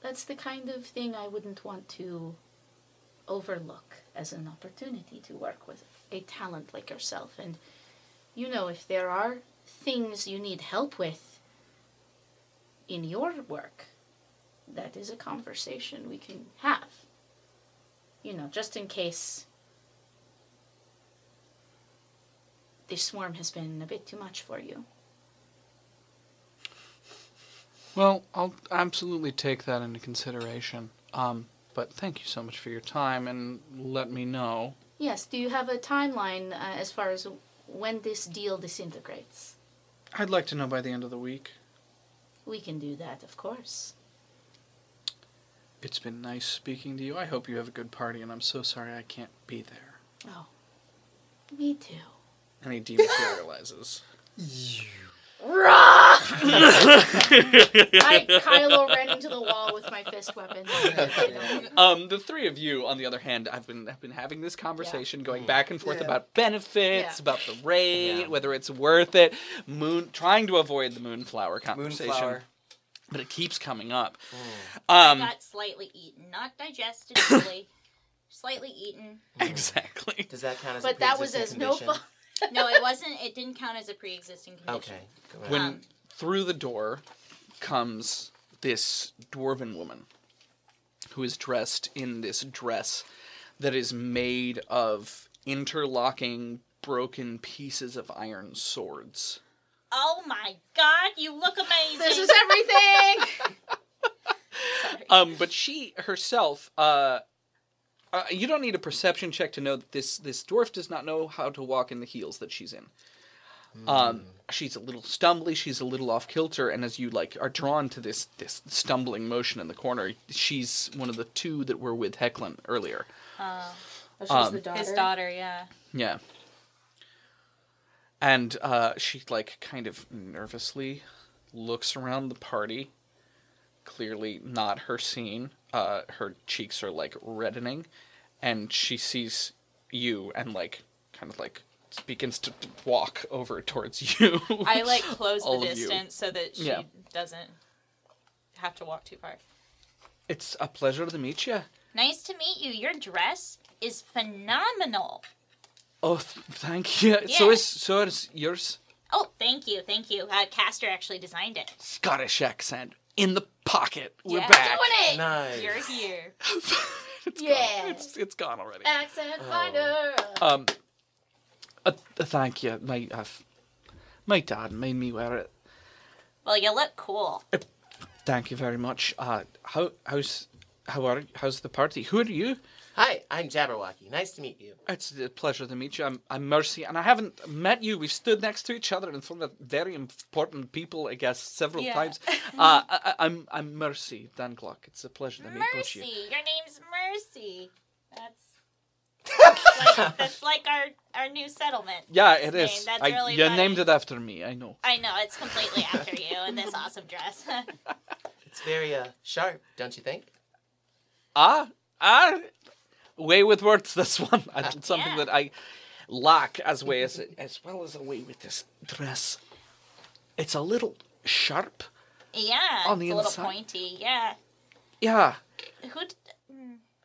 that's the kind of thing I wouldn't want to overlook as an opportunity to work with a talent like yourself. And you know, if there are things you need help with in your work, that is a conversation we can have. You know, just in case the swarm has been a bit too much for you. Well, I'll absolutely take that into consideration. Um, but thank you so much for your time, and let me know Yes. Do you have a timeline uh, as far as when this deal disintegrates? I'd like to know by the end of the week. We can do that, of course. It's been nice speaking to you. I hope you have a good party, and I'm so sorry I can't be there. Oh, me too. And he dematerializes. *laughs* I *laughs* Kylo ran into the wall with my fist weapon. *laughs* Um, the three of you, on the other hand, I've been have been having this conversation, going back and forth Yeah. about benefits, Yeah. about the rate, Yeah. whether it's worth it. Moon, trying to avoid the moonflower conversation, Moonflower. but it keeps coming up. I Um, got slightly eaten, not digested fully. *laughs* slightly eaten. exactly. Does that count as But a that was pre-existing as no condition? fun. No, it wasn't. It didn't count as a pre-existing condition. Okay. go ahead. When Um, through the door comes this dwarven woman who is dressed in this dress that is made of interlocking broken pieces of iron swords. Oh my god, you look amazing. This is everything. *laughs* Um, but she herself, uh, uh, you don't need a perception check to know that this this dwarf does not know how to walk in the heels that she's in. Um, she's a little stumbly. She's a little off kilter, and as you like are drawn to this this stumbling motion in the corner, she's one of the two that were with Hecklin earlier. Uh, she's Um, the daughter. his daughter, yeah. Yeah. And uh, she like kind of nervously looks around the party. Clearly not her scene. Uh, her cheeks are like reddening, and she sees you and like kind of like begins to walk over towards you. I like *laughs* close the of you. distance so that she Yeah. doesn't have to walk too far. It's a pleasure to meet you. Nice to meet you. Your dress is phenomenal. Oh, th- thank you. *laughs* So Yeah. is so is yours. Oh, thank you, thank you. Uh, Castor actually designed it. Scottish accent in the pocket. We're Yeah. back. Doing it. Nice. You're here. *laughs* it's Yeah. Gone. It's it's gone already. Accent finder. Um, uh, thank you. My uh, my dad made me wear it. Well, you look cool. Thank you very much. Uh, how how's how are how's the party? Who are you? Hi, I'm Jabberwocky. Nice to meet you. It's a pleasure to meet you. I'm I'm Mercy, and I haven't met you. We've stood next to each other in front of very important people, I guess, several Yeah. times. *laughs* Uh, I, I- I'm I'm Mercy Danglock. It's a pleasure to meet both Mercy. you. Your name's Mercy. That's like, *laughs* that's like our our new settlement. Yeah, it name. is. That's I, really you funny. named it after me. I know. I know it's completely after you in this awesome dress. *laughs* It's very uh, sharp, don't you think? Ah, ah, way with words. This one, I, something Yeah. that I lack as way as as well as a way with this dress. It's a little sharp. yeah, On it's the a little pointy. Yeah. Yeah, Who? D-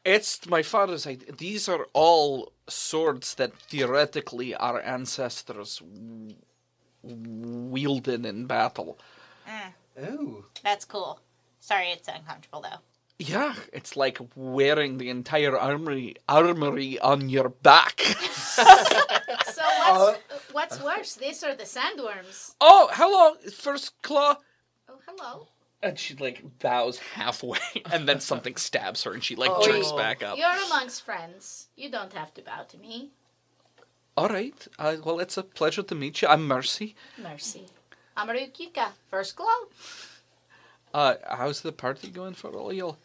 it's my father's idea. These are all swords that theoretically our ancestors w- wielded in battle. Mm. Ooh. that's cool. Sorry, it's uncomfortable though. Yeah, it's like wearing the entire armory armory on your back. *laughs* So what's what's worse, this or the sandworms? oh, hello, first claw. Oh, hello. And she like bows halfway, and then something stabs her, and she like Oh. jerks back up. You're amongst friends. You don't have to bow to me. All right. Uh, well, it's a pleasure to meet you. I'm Mercy. Mercy. Amaru Kika. First glow. Uh, how's the party going for all y'all?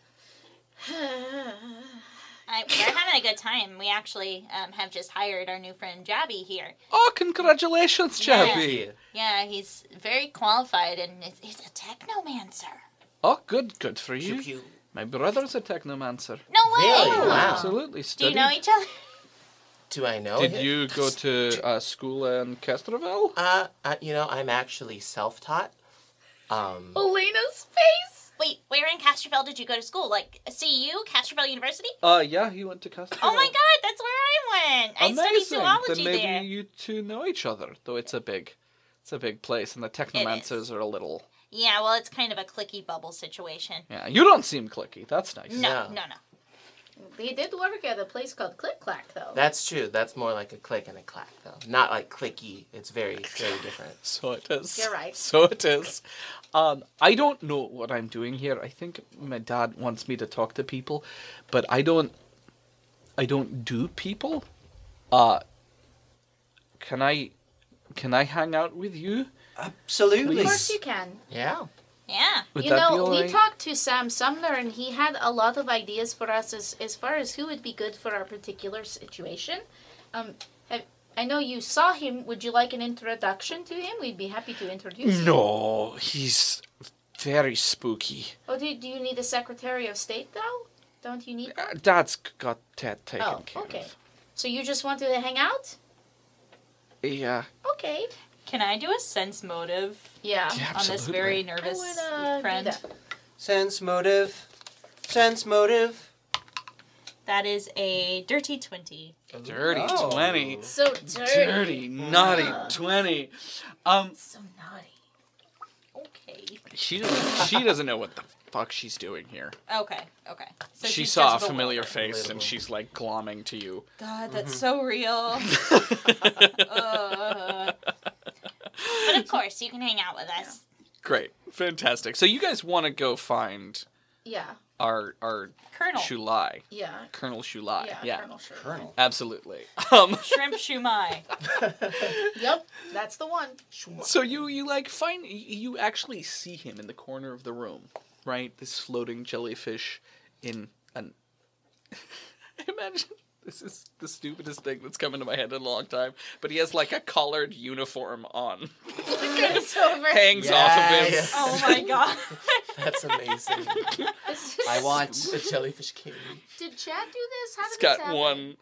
I, we're having a good time. We actually um, have just hired our new friend Jabby here. Oh, congratulations, Yeah. Jabby. Yeah, he's very qualified and he's, he's a technomancer. Oh, good, good for you. pew. My brother's a technomancer. No way! Really? Wow. Absolutely. Do you know each other? Do I know Did him? you go to uh, school in Kestrel? Uh, uh, you know, I'm actually self-taught. Um, Elena's face. Wait, where in Castrovel did you go to school? Like CU, Castrovel University? Uh, yeah, he went to Kestrel. Oh my god, that's where I went. I Amazing. studied zoology then maybe there. you two know each other, though it's a big, it's a big place, and the technomancers are a little. Yeah, well, it's kind of a clicky bubble situation. Yeah, you don't seem clicky. That's nice. No, No. no, no. They did work at a place called Click Clack, though. that's true. That's more like a click and a clack, though. Not like clicky. It's very, very different. *laughs* So it is. You're right. *laughs* So it is. Um, I don't know what I'm doing here. I think my dad wants me to talk to people, but I don't. I don't do people. Uh, can I, can I hang out with you? Absolutely. Of course you can. Yeah. Yeah. Would you know, be all we talked to Sam Sumner, and he had a lot of ideas for us as as far as who would be good for our particular situation. Um, have, I know you saw him. Would you like an introduction to him? We'd be happy to introduce. you. No, he's very spooky. Oh, do, do you need a Secretary of State though? Don't you need? Uh, That's got that taken Oh, care okay. of. So you just wanted to hang out? Yeah. Okay. Can I do a sense motive Yeah. Yeah. on this very nervous would uh, friend? Sense motive. Sense motive. That is a dirty twenty. Dirty Oh. twenty. So dirty. Dirty, naughty twenty. Um, So naughty. Okay. she doesn't. She doesn't know what the fuck she's doing here. Okay. Okay. So she she's saw a familiar bewildered. face and she's like glomming to you. God, that's so real. *laughs* *laughs* uh, But of course, you can hang out with us. Great, fantastic. So you guys want to go find Yeah. our our Colonel. Shulai, Yeah. Colonel Shulai. Yeah. Yeah, Colonel Sherman. Colonel. absolutely. *laughs* Um, Shrimp shumai. *laughs* Yep. That's the one. so you you like find you actually see him in the corner of the room, right? This floating jellyfish in an. *laughs* Imagine this is the stupidest thing that's come into my head in a long time. But he has like a collared uniform on, *laughs* it's over. hangs off of him. Yes. Oh my *laughs* god. That's amazing. This is- I want. *laughs* the jellyfish king. Did Chad do this? How He's did this got happen? one.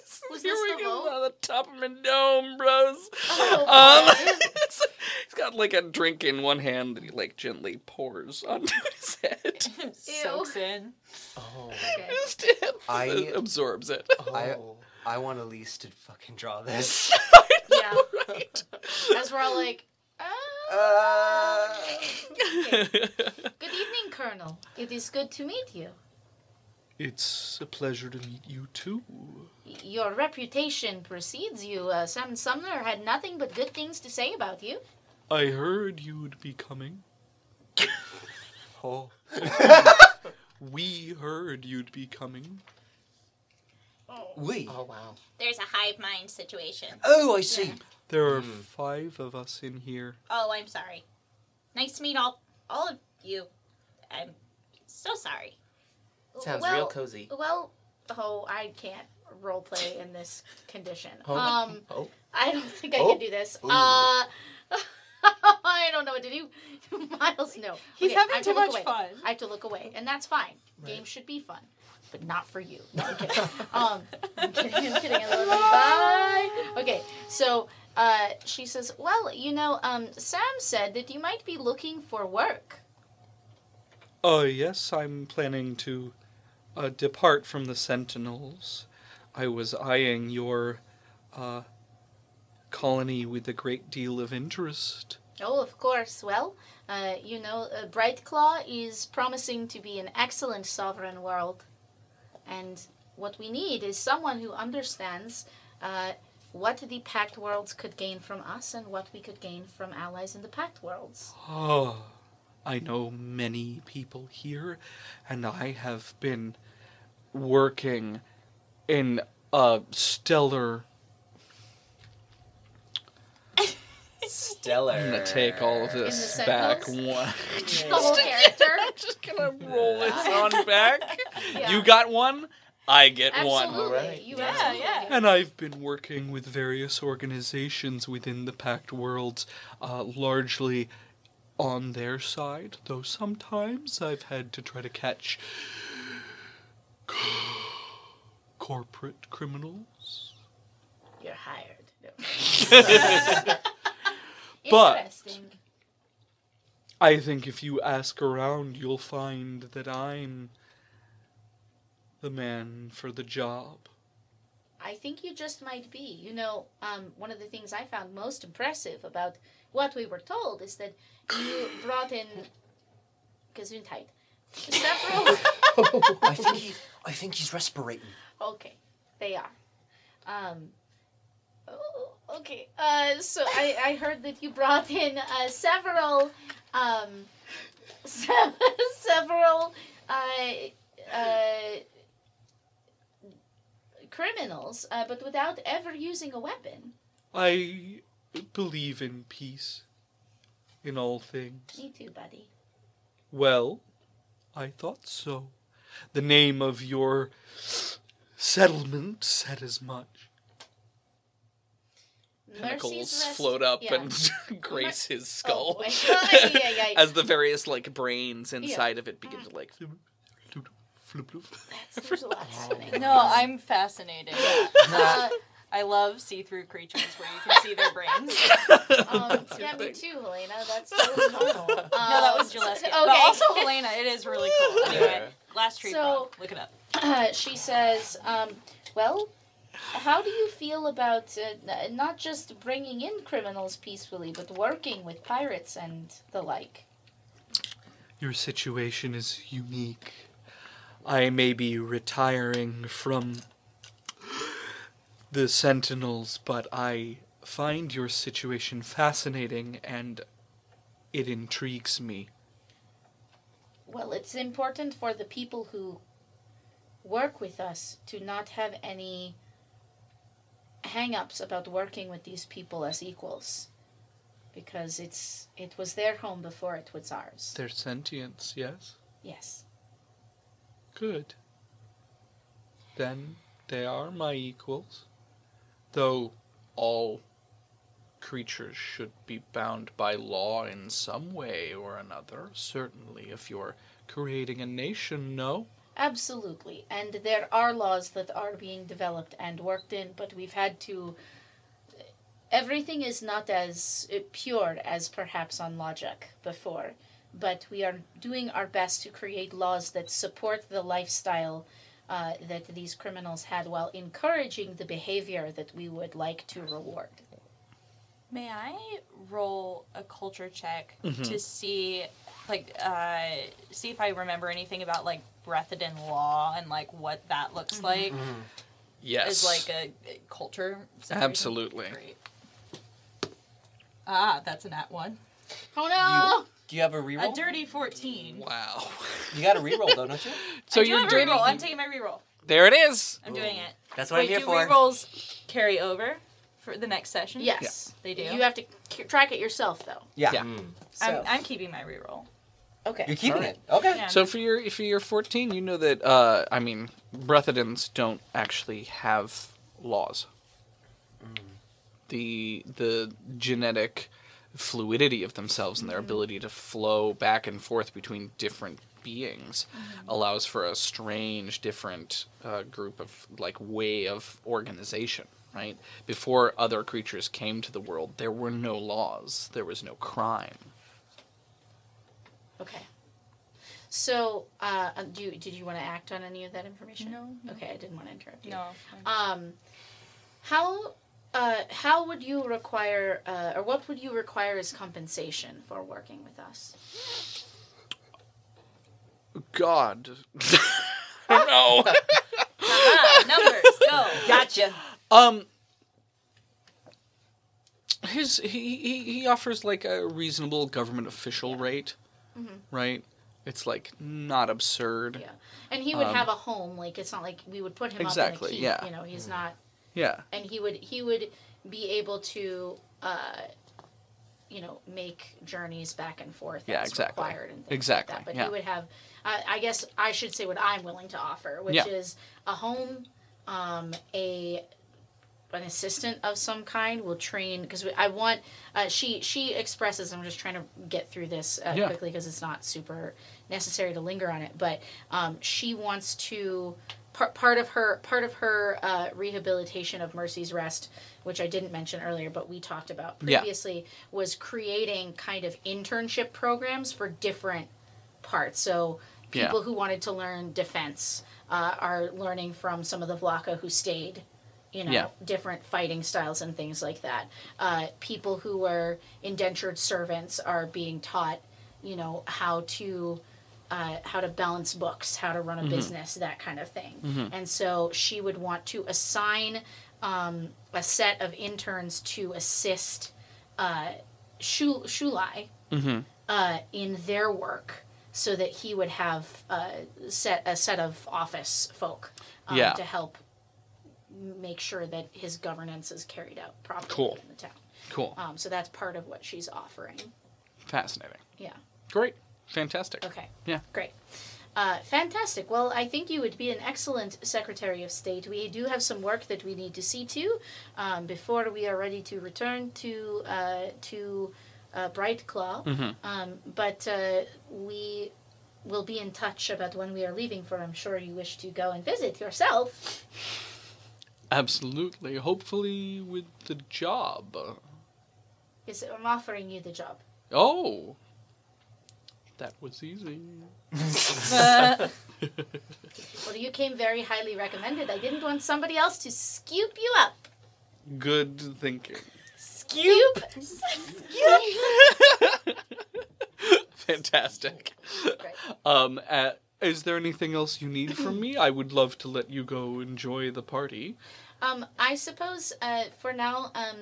*laughs* Was Here this we the go vote? on the top of my dome, bros. Oh, *laughs* Um, *laughs* he's got like a drink in one hand that he like gently pours onto his head. Soaks in. Oh. Okay. Just I- absorbs it. I- Oh. I want Elise to fucking draw this. Yeah. Right. As we're all like, uh, Uh, good evening, Colonel. It is good to meet you. it's a pleasure to meet you too. Y- Your reputation precedes you. Uh, Sam Sumner had nothing but good things to say about you. I heard you'd be coming. *laughs* oh. *laughs* We heard you'd be coming. We. Oh wow. There's a hive mind situation. Oh, I see. There are five of us in here. Oh, I'm sorry. Nice to meet all all of you. I'm so sorry. Sounds well, real cozy. Well, oh, I can't role play in this condition. Oh. Um, Oh. I don't think I Oh. can do this. Ooh. Uh, *laughs* I don't know what to do. Miles, no. He's Okay, having too to much away. fun. I have to look away, and that's fine. Games should be fun, but not for you. No, I'm kidding. *laughs* um, I'm kidding. I'm kidding. I love you. Bye. Okay, so uh, she says, "Well, you know, um, Sam said that you might be looking for work." Uh, yes, I'm planning to uh, depart from the Sentinels. I was eyeing your uh, colony with a great deal of interest. Oh, of course. Well, uh, you know, uh, Bright Claw is promising to be an excellent sovereign world. And what we need is someone who understands uh, what the Pact Worlds could gain from us and what we could gain from allies in the Pact Worlds. Oh, I know many people here, and I have been working in a stellar. Stellar. I'm gonna take all of this In the back Sentinels? one. The whole *laughs* character. I'm *laughs* just gonna roll this on back. *laughs* Yeah. You got one, I get one. Absolutely. Alright. You Yeah, absolutely yeah. And I've been working with various organizations within the Pact Worlds, uh, largely on their side, though sometimes I've had to try to catch corporate criminals. You're hired. No. *laughs* *laughs* But- I think if you ask around, you'll find that I'm the man for the job. I think you just might be. You know, um, one of the things I found most impressive about what we were told is that you brought in Gesundheit. *laughs* Several. I think he. I think he's respirating. Okay, they are. Um, oh, okay, uh, so I, I heard that you brought in uh, several, um, se- *laughs* several uh, uh, criminals, uh, but without ever using a weapon. I believe in peace in all things. Me too, buddy. Well, I thought so. The name of your settlement said as much. Pinnacles float up yeah. and *laughs* grace his skull Oh, wait. Ay, ay, ay. as the various like brains inside of it begin to like. There's a lot happening. *laughs* No, I'm fascinated. *laughs* Uh, I love see-through creatures where you can see their brains. um, yeah, me too, Helena. That's totally normal. No, that was Um, Gillespie. Okay. But also Helena, it is really cool. Anyway, last tree So- frog. Look it up. *clears throat* she says, um, "Well, how do you feel about uh, not just bringing in criminals peacefully, but working with pirates and the like?" Your situation is unique. I may be retiring from the Sentinels, but I find your situation fascinating and it intrigues me. Well, it's important for the people who work with us to not have any hang-ups about working with these people as equals because it's it was their home before it was ours. Their sentience, yes? Yes. Good. Then they are my equals. Though all creatures should be bound by law in some way or another. Certainly, if you're creating a nation, no? Absolutely. And there are laws that are being developed and worked in, but we've had to. Everything is not as uh, pure as perhaps on Logic before, but we are doing our best to create laws that support the lifestyle uh, that these criminals had while encouraging the behavior that we would like to reward. May I roll a culture check Mhm. to see, like, uh, see if I remember anything about like Brethedan law and like what that looks like Yes. as like a, a culture. situation? Absolutely. Great. Ah, that's an at one. Oh no! Do you have a reroll? A dirty fourteen. Wow. *laughs* You got a reroll though, don't you? *laughs* So I do you're have a dirty. reroll. I'm taking my reroll. There it is. I'm doing it. That's what Wait, I'm here do for. rerolls carry over for the next session? Yes. They do. You have to k- track it yourself, though. Yeah. Yeah. So, I'm, I'm keeping my reroll. okay. You're keeping Alright. it. Okay. Yeah. So for your if you're 14, you know that uh, I mean, Brethedans don't actually have laws. The the genetic fluidity of themselves and their ability to flow back and forth between different beings allows for a strange different uh, group of like way of organization right before other creatures came to the world there were no laws there was no crime Okay. So, uh, uh, do you, did you want to act on any of that information? No. Okay, I didn't want to interrupt you. No. Um, how uh, how would you require, uh, or what would you require as compensation for working with us? god *laughs* no *laughs* Haha, numbers, go. Gotcha. Um, his he, he he offers like a reasonable government official rate, right? It's like not absurd. Yeah, and he would Um, have a home. Like it's not like we would put him Exactly, up in a keep. yeah. You know, he's not, Yeah, and he would he would be able to, uh, you know, make journeys back and forth Yeah, as exactly. required and things Exactly, like that. But yeah. he would have, I I guess I should say what I'm willing to offer, which Yeah. is a home, um, a an assistant of some kind will train because I want. Uh, she she expresses. I'm just trying to get through this uh, Yeah. quickly because it's not super necessary to linger on it. But um, she wants to part part of her part of her uh, rehabilitation of Mercy's Rest, which I didn't mention earlier, but we talked about Yeah. previously, was creating kind of internship programs for different parts. So Yeah. people who wanted to learn defense uh, are learning from some of the Vlaka who stayed. You know, Yeah. different fighting styles and things like that. Uh, people who were indentured servants are being taught, you know, how to uh, how to balance books, how to run a business, that kind of thing. And so she would want to assign um, a set of interns to assist uh, Shul- Shulai Mhm. uh, in their work so that he would have uh, set a set of office folk um, Yeah. to help make sure that his governance is carried out properly Cool. in the town. Cool. Um, so that's part of what she's offering. Fascinating. Yeah. Great. Fantastic. Okay. Yeah. Great. Uh, fantastic. Well, I think you would be an excellent Secretary of State. We do have some work that we need to see to um, before we are ready to return to uh, to uh, Bright Claw. Mhm. Um, but uh, we will be in touch about when we are leaving. For I'm sure you wish to go and visit yourself. Absolutely. Hopefully with the job. Yes, I'm offering you the job. Oh. That was easy. *laughs* Well, you came very highly recommended. I didn't want somebody else to scoop you up. Good thinking. Scoop. *laughs* Scoop? *laughs* Fantastic. Great. Um, uh, is there anything else you need from me? I would love to let you go enjoy the party. Um, I suppose uh, for now, um,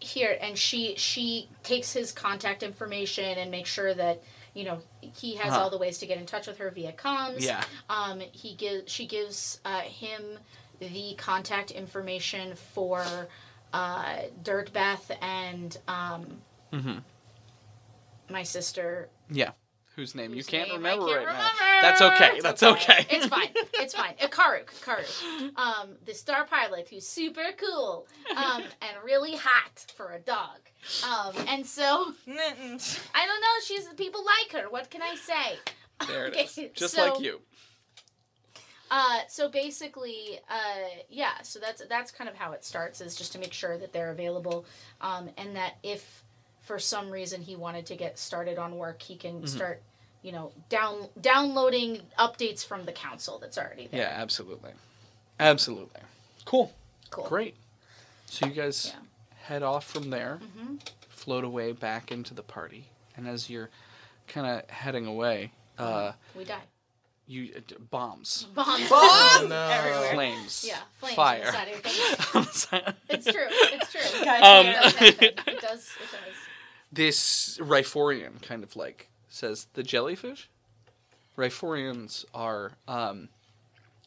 here and she she takes his contact information and makes sure that you know he has Uh-huh. all the ways to get in touch with her via comms. Yeah. Um, he gives she gives uh, him the contact information for uh, Dirtbath and um, Mm-hmm. my sister. Yeah. Whose name you can't name remember I can't right remember. now. That's okay. It's That's okay. okay. It's fine. It's fine. Uh, Karuk, Karuk, *laughs* um, the star pilot who's super cool, um, and really hot for a dog. Um, and so I don't know. She's people like her. What can I say? There it Okay, is. Just so- like you. Uh, so basically, uh, yeah. So that's that's kind of how it starts. Is just to make sure that they're available, um, and that if for some reason he wanted to get started on work, he Mm-hmm. can start, you know, down downloading updates from the council that's already there. Yeah, absolutely. Absolutely. Cool. Cool. Great. So you guys Yeah. head off from there, hmm float away back into the party, and as you're kind of heading away, uh, We die. you uh, d- bombs, Bombs. Oh, no. Everywhere. flames, Yeah, flames fire. inside of your face. *laughs* It's true. It's true. Guys, Um, it does. It does. It does. *laughs* this Ryphorian kind of like says the jellyfish. Ryphorians are um,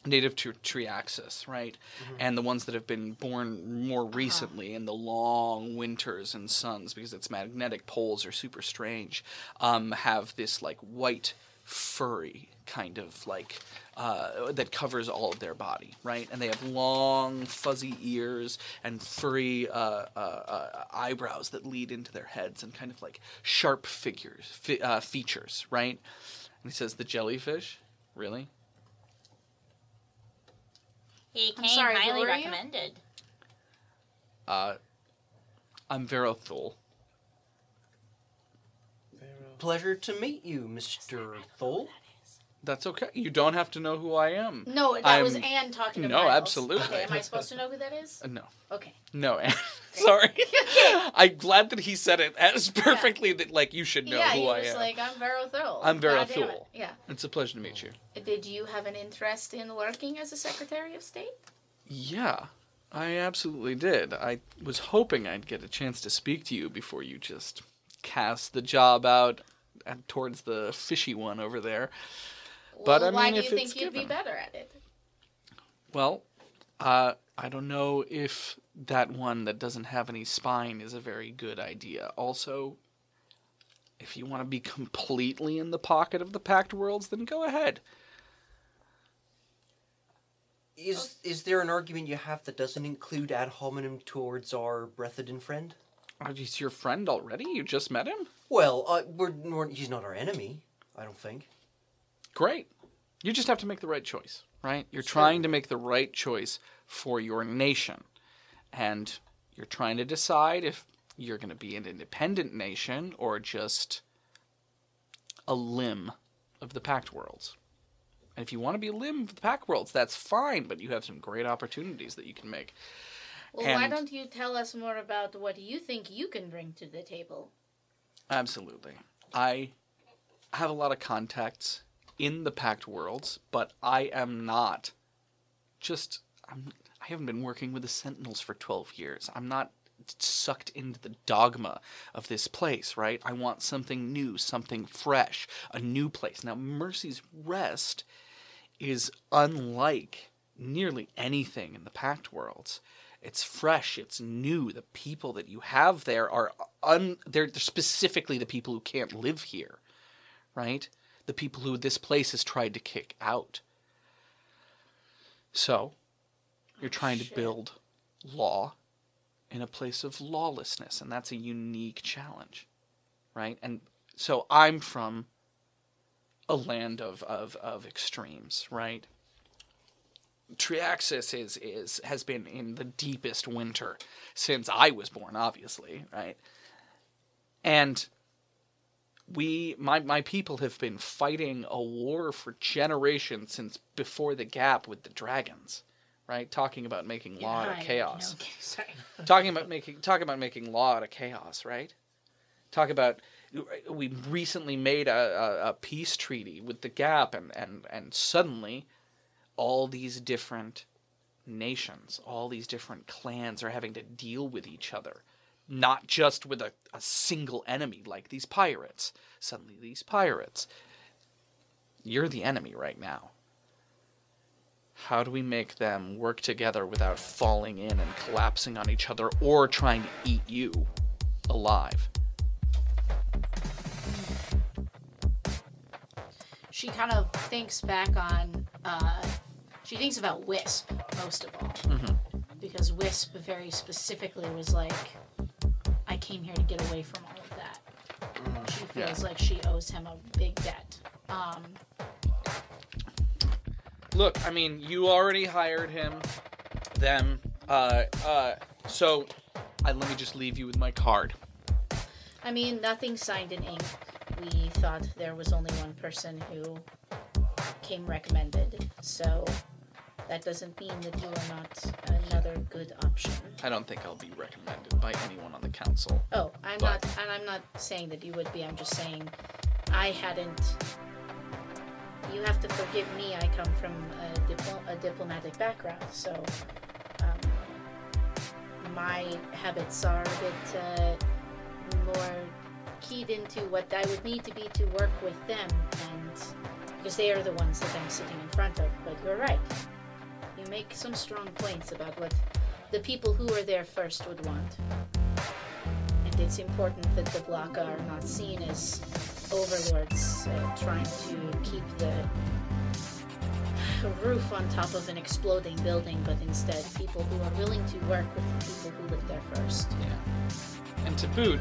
native to Triaxis, right? And the ones that have been born more recently in the long winters and suns, because its magnetic poles are super strange, um, have this like white furry kind of like uh, that covers all of their body, right? And they have long, fuzzy ears and furry uh, uh, uh, eyebrows that lead into their heads and kind of like sharp figures, fi- uh, features, right? And he says, "The jellyfish, really? He came sorry, highly recommended. Uh, I'm Verothul. Pleasure to meet you, Mr. Thole. That's okay. You don't have to know who I am. No, that was I'm- Anne talking to No, Miles. absolutely. Okay, am I supposed to know who that is? Uh, *laughs* no, Okay. no. Anne. *laughs* Sorry. *laughs* I'm glad that he said it as perfectly that like you should know yeah, who he I was am. like, I'm Vero Thule. I'm Vero God it. Thule. Yeah. It's a pleasure to meet you. Did you have an interest in working as a Secretary of State? Yeah, I absolutely did. I was hoping I'd get a chance to speak to you before you just cast the job out towards the fishy one over there. But, well, I why mean, do if you think it's you'd be given. better at it? Well, uh, I don't know if that one that doesn't have any spine is a very good idea. Also, if you want to be completely in the pocket of the Pact Worlds, then go ahead. Is is there an argument you have that doesn't include ad hominem towards our Brethedan friend? Oh, he's your friend already? You just met him? Well, uh, we're, we're he's not our enemy. I don't think. Great. You just have to make the right choice, right? You're Sure. trying to make the right choice for your nation. And you're trying to decide if you're going to be an independent nation or just a limb of the Pact Worlds. And if you want to be a limb of the Pact Worlds, that's fine, but you have some great opportunities that you can make. Well, why don't you tell us more about what you think you can bring to the table? Absolutely. I have a lot of contacts in the Pact Worlds, but I am not just I'm I haven't been working with the Sentinels for 12 years. I'm not sucked into the dogma of this place, right? I want something new, something fresh, a new place. Now, Mercy's Rest is unlike nearly anything in the Pact worlds. It's fresh, it's new. The people that you have there are un they're, they're specifically the people who can't live here, right? The people who this place has tried to kick out. So, you're oh, trying to build law in a place of lawlessness, and that's a unique challenge, right? And so I'm from a land of, of, of extremes, right? Triaxis is, is has been in the deepest winter since I was born, obviously, right? And we my my people have been fighting a war for generations since before the gap with the dragons, right? Talking about making law out of chaos No, *laughs* sorry. talking about making talking about making law out of chaos, right? Talk about we recently made a, a, a peace treaty with the Gap, and, and and suddenly, all these different nations, all these different clans are having to deal with each other, not just with a, a single enemy like these pirates. Suddenly, these pirates, you're the enemy right now. How do we make them work together without falling in and collapsing on each other or trying to eat you alive? She kind of thinks back on. Uh, she thinks about Wisp most of all, Mhm. because Wisp very specifically was like, "I came here to get away from all of that." She feels like she owes him a big debt. Um, Look, I mean, you already hired him, them. Uh, uh, so, I, let me just leave you with my card. I mean, nothing signed in ink. We thought there was only one person who came recommended, so that doesn't mean that you are not another good option. I don't think I'll be recommended by anyone on the council. Oh, I'm But- not, and I'm not saying that you would be. I'm just saying I hadn't. You have to forgive me. I come from a, diplo- a diplomatic background, so um, my habits are a bit uh, more keyed into what I would need to be to work with them, and because they are the ones that I'm sitting in front of. But you're right. Make some strong points about what the people who are there first would want. And it's important that the Vlaka are not seen as overlords uh, trying to keep the roof on top of an exploding building, but instead people who are willing to work with the people who live there first. Yeah. And to boot,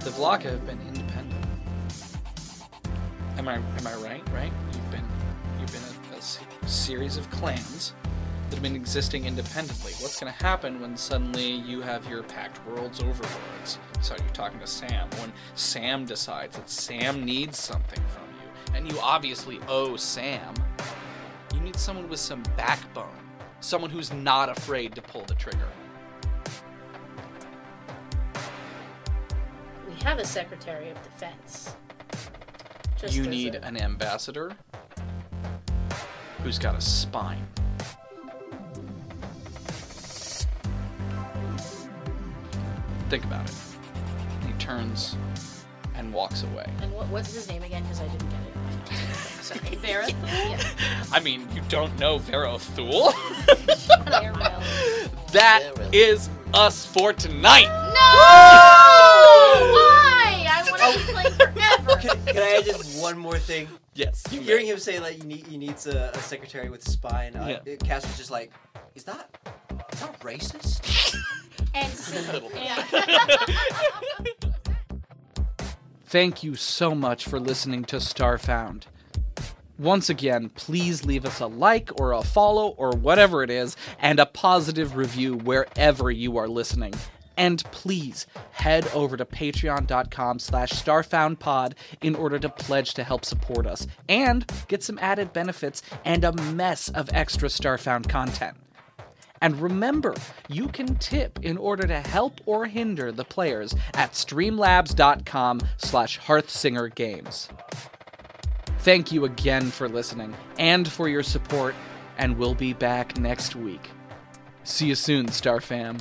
the Vlaka have been independent. Am I am I right? Right? You've been you've been a, a series of clans have been existing independently. What's going to happen when suddenly you have your Pact Worlds overlords? So you're talking to Sam. When Sam decides that Sam needs something from you, and you obviously owe Sam, you need someone with some backbone, someone who's not afraid to pull the trigger. We have a Secretary of Defense. Just you need a- an ambassador who's got a spine. Think about it. He turns and walks away. And what, what's his name again? Because I didn't get it. in my notes. Sorry. Vareth? Yeah. I mean, you don't know Vero Thule? Farewell. *laughs* that Vero. is us for tonight. No! Why? I want to be playing forever. *laughs* Can, can I add just one more thing? Yes. You Hearing may. him say like you need he needs a, a secretary with spine, uh, Yeah. Cass was just like, is that is that racist? *laughs* And A *laughs* see. little bit. Yeah. *laughs* Thank you so much for listening to Starfound. Once again, please leave us a like or a follow or whatever it is, and a positive review wherever you are listening. And please head over to patreon.com slash starfoundpod in order to pledge to help support us and get some added benefits and a mess of extra Starfound content. And remember, you can tip in order to help or hinder the players at streamlabs.com slash hearthsingergames. Thank you again for listening and for your support, and we'll be back next week. See you soon, Star Fam.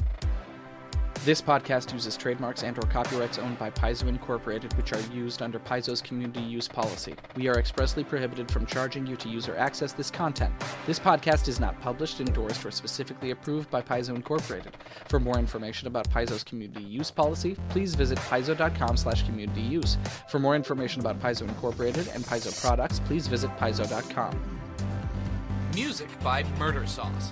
This podcast uses trademarks and or copyrights owned by Paizo Incorporated which are used under Paizo's community use policy. We are expressly prohibited from charging you to use or access this content. This podcast is not published, endorsed, or specifically approved by Paizo Incorporated. For more information about Paizo's community use policy, please visit paizo.com slash community use. For more information about Paizo Incorporated and Paizo products, please visit paizo.com. Music by Murder Sauce.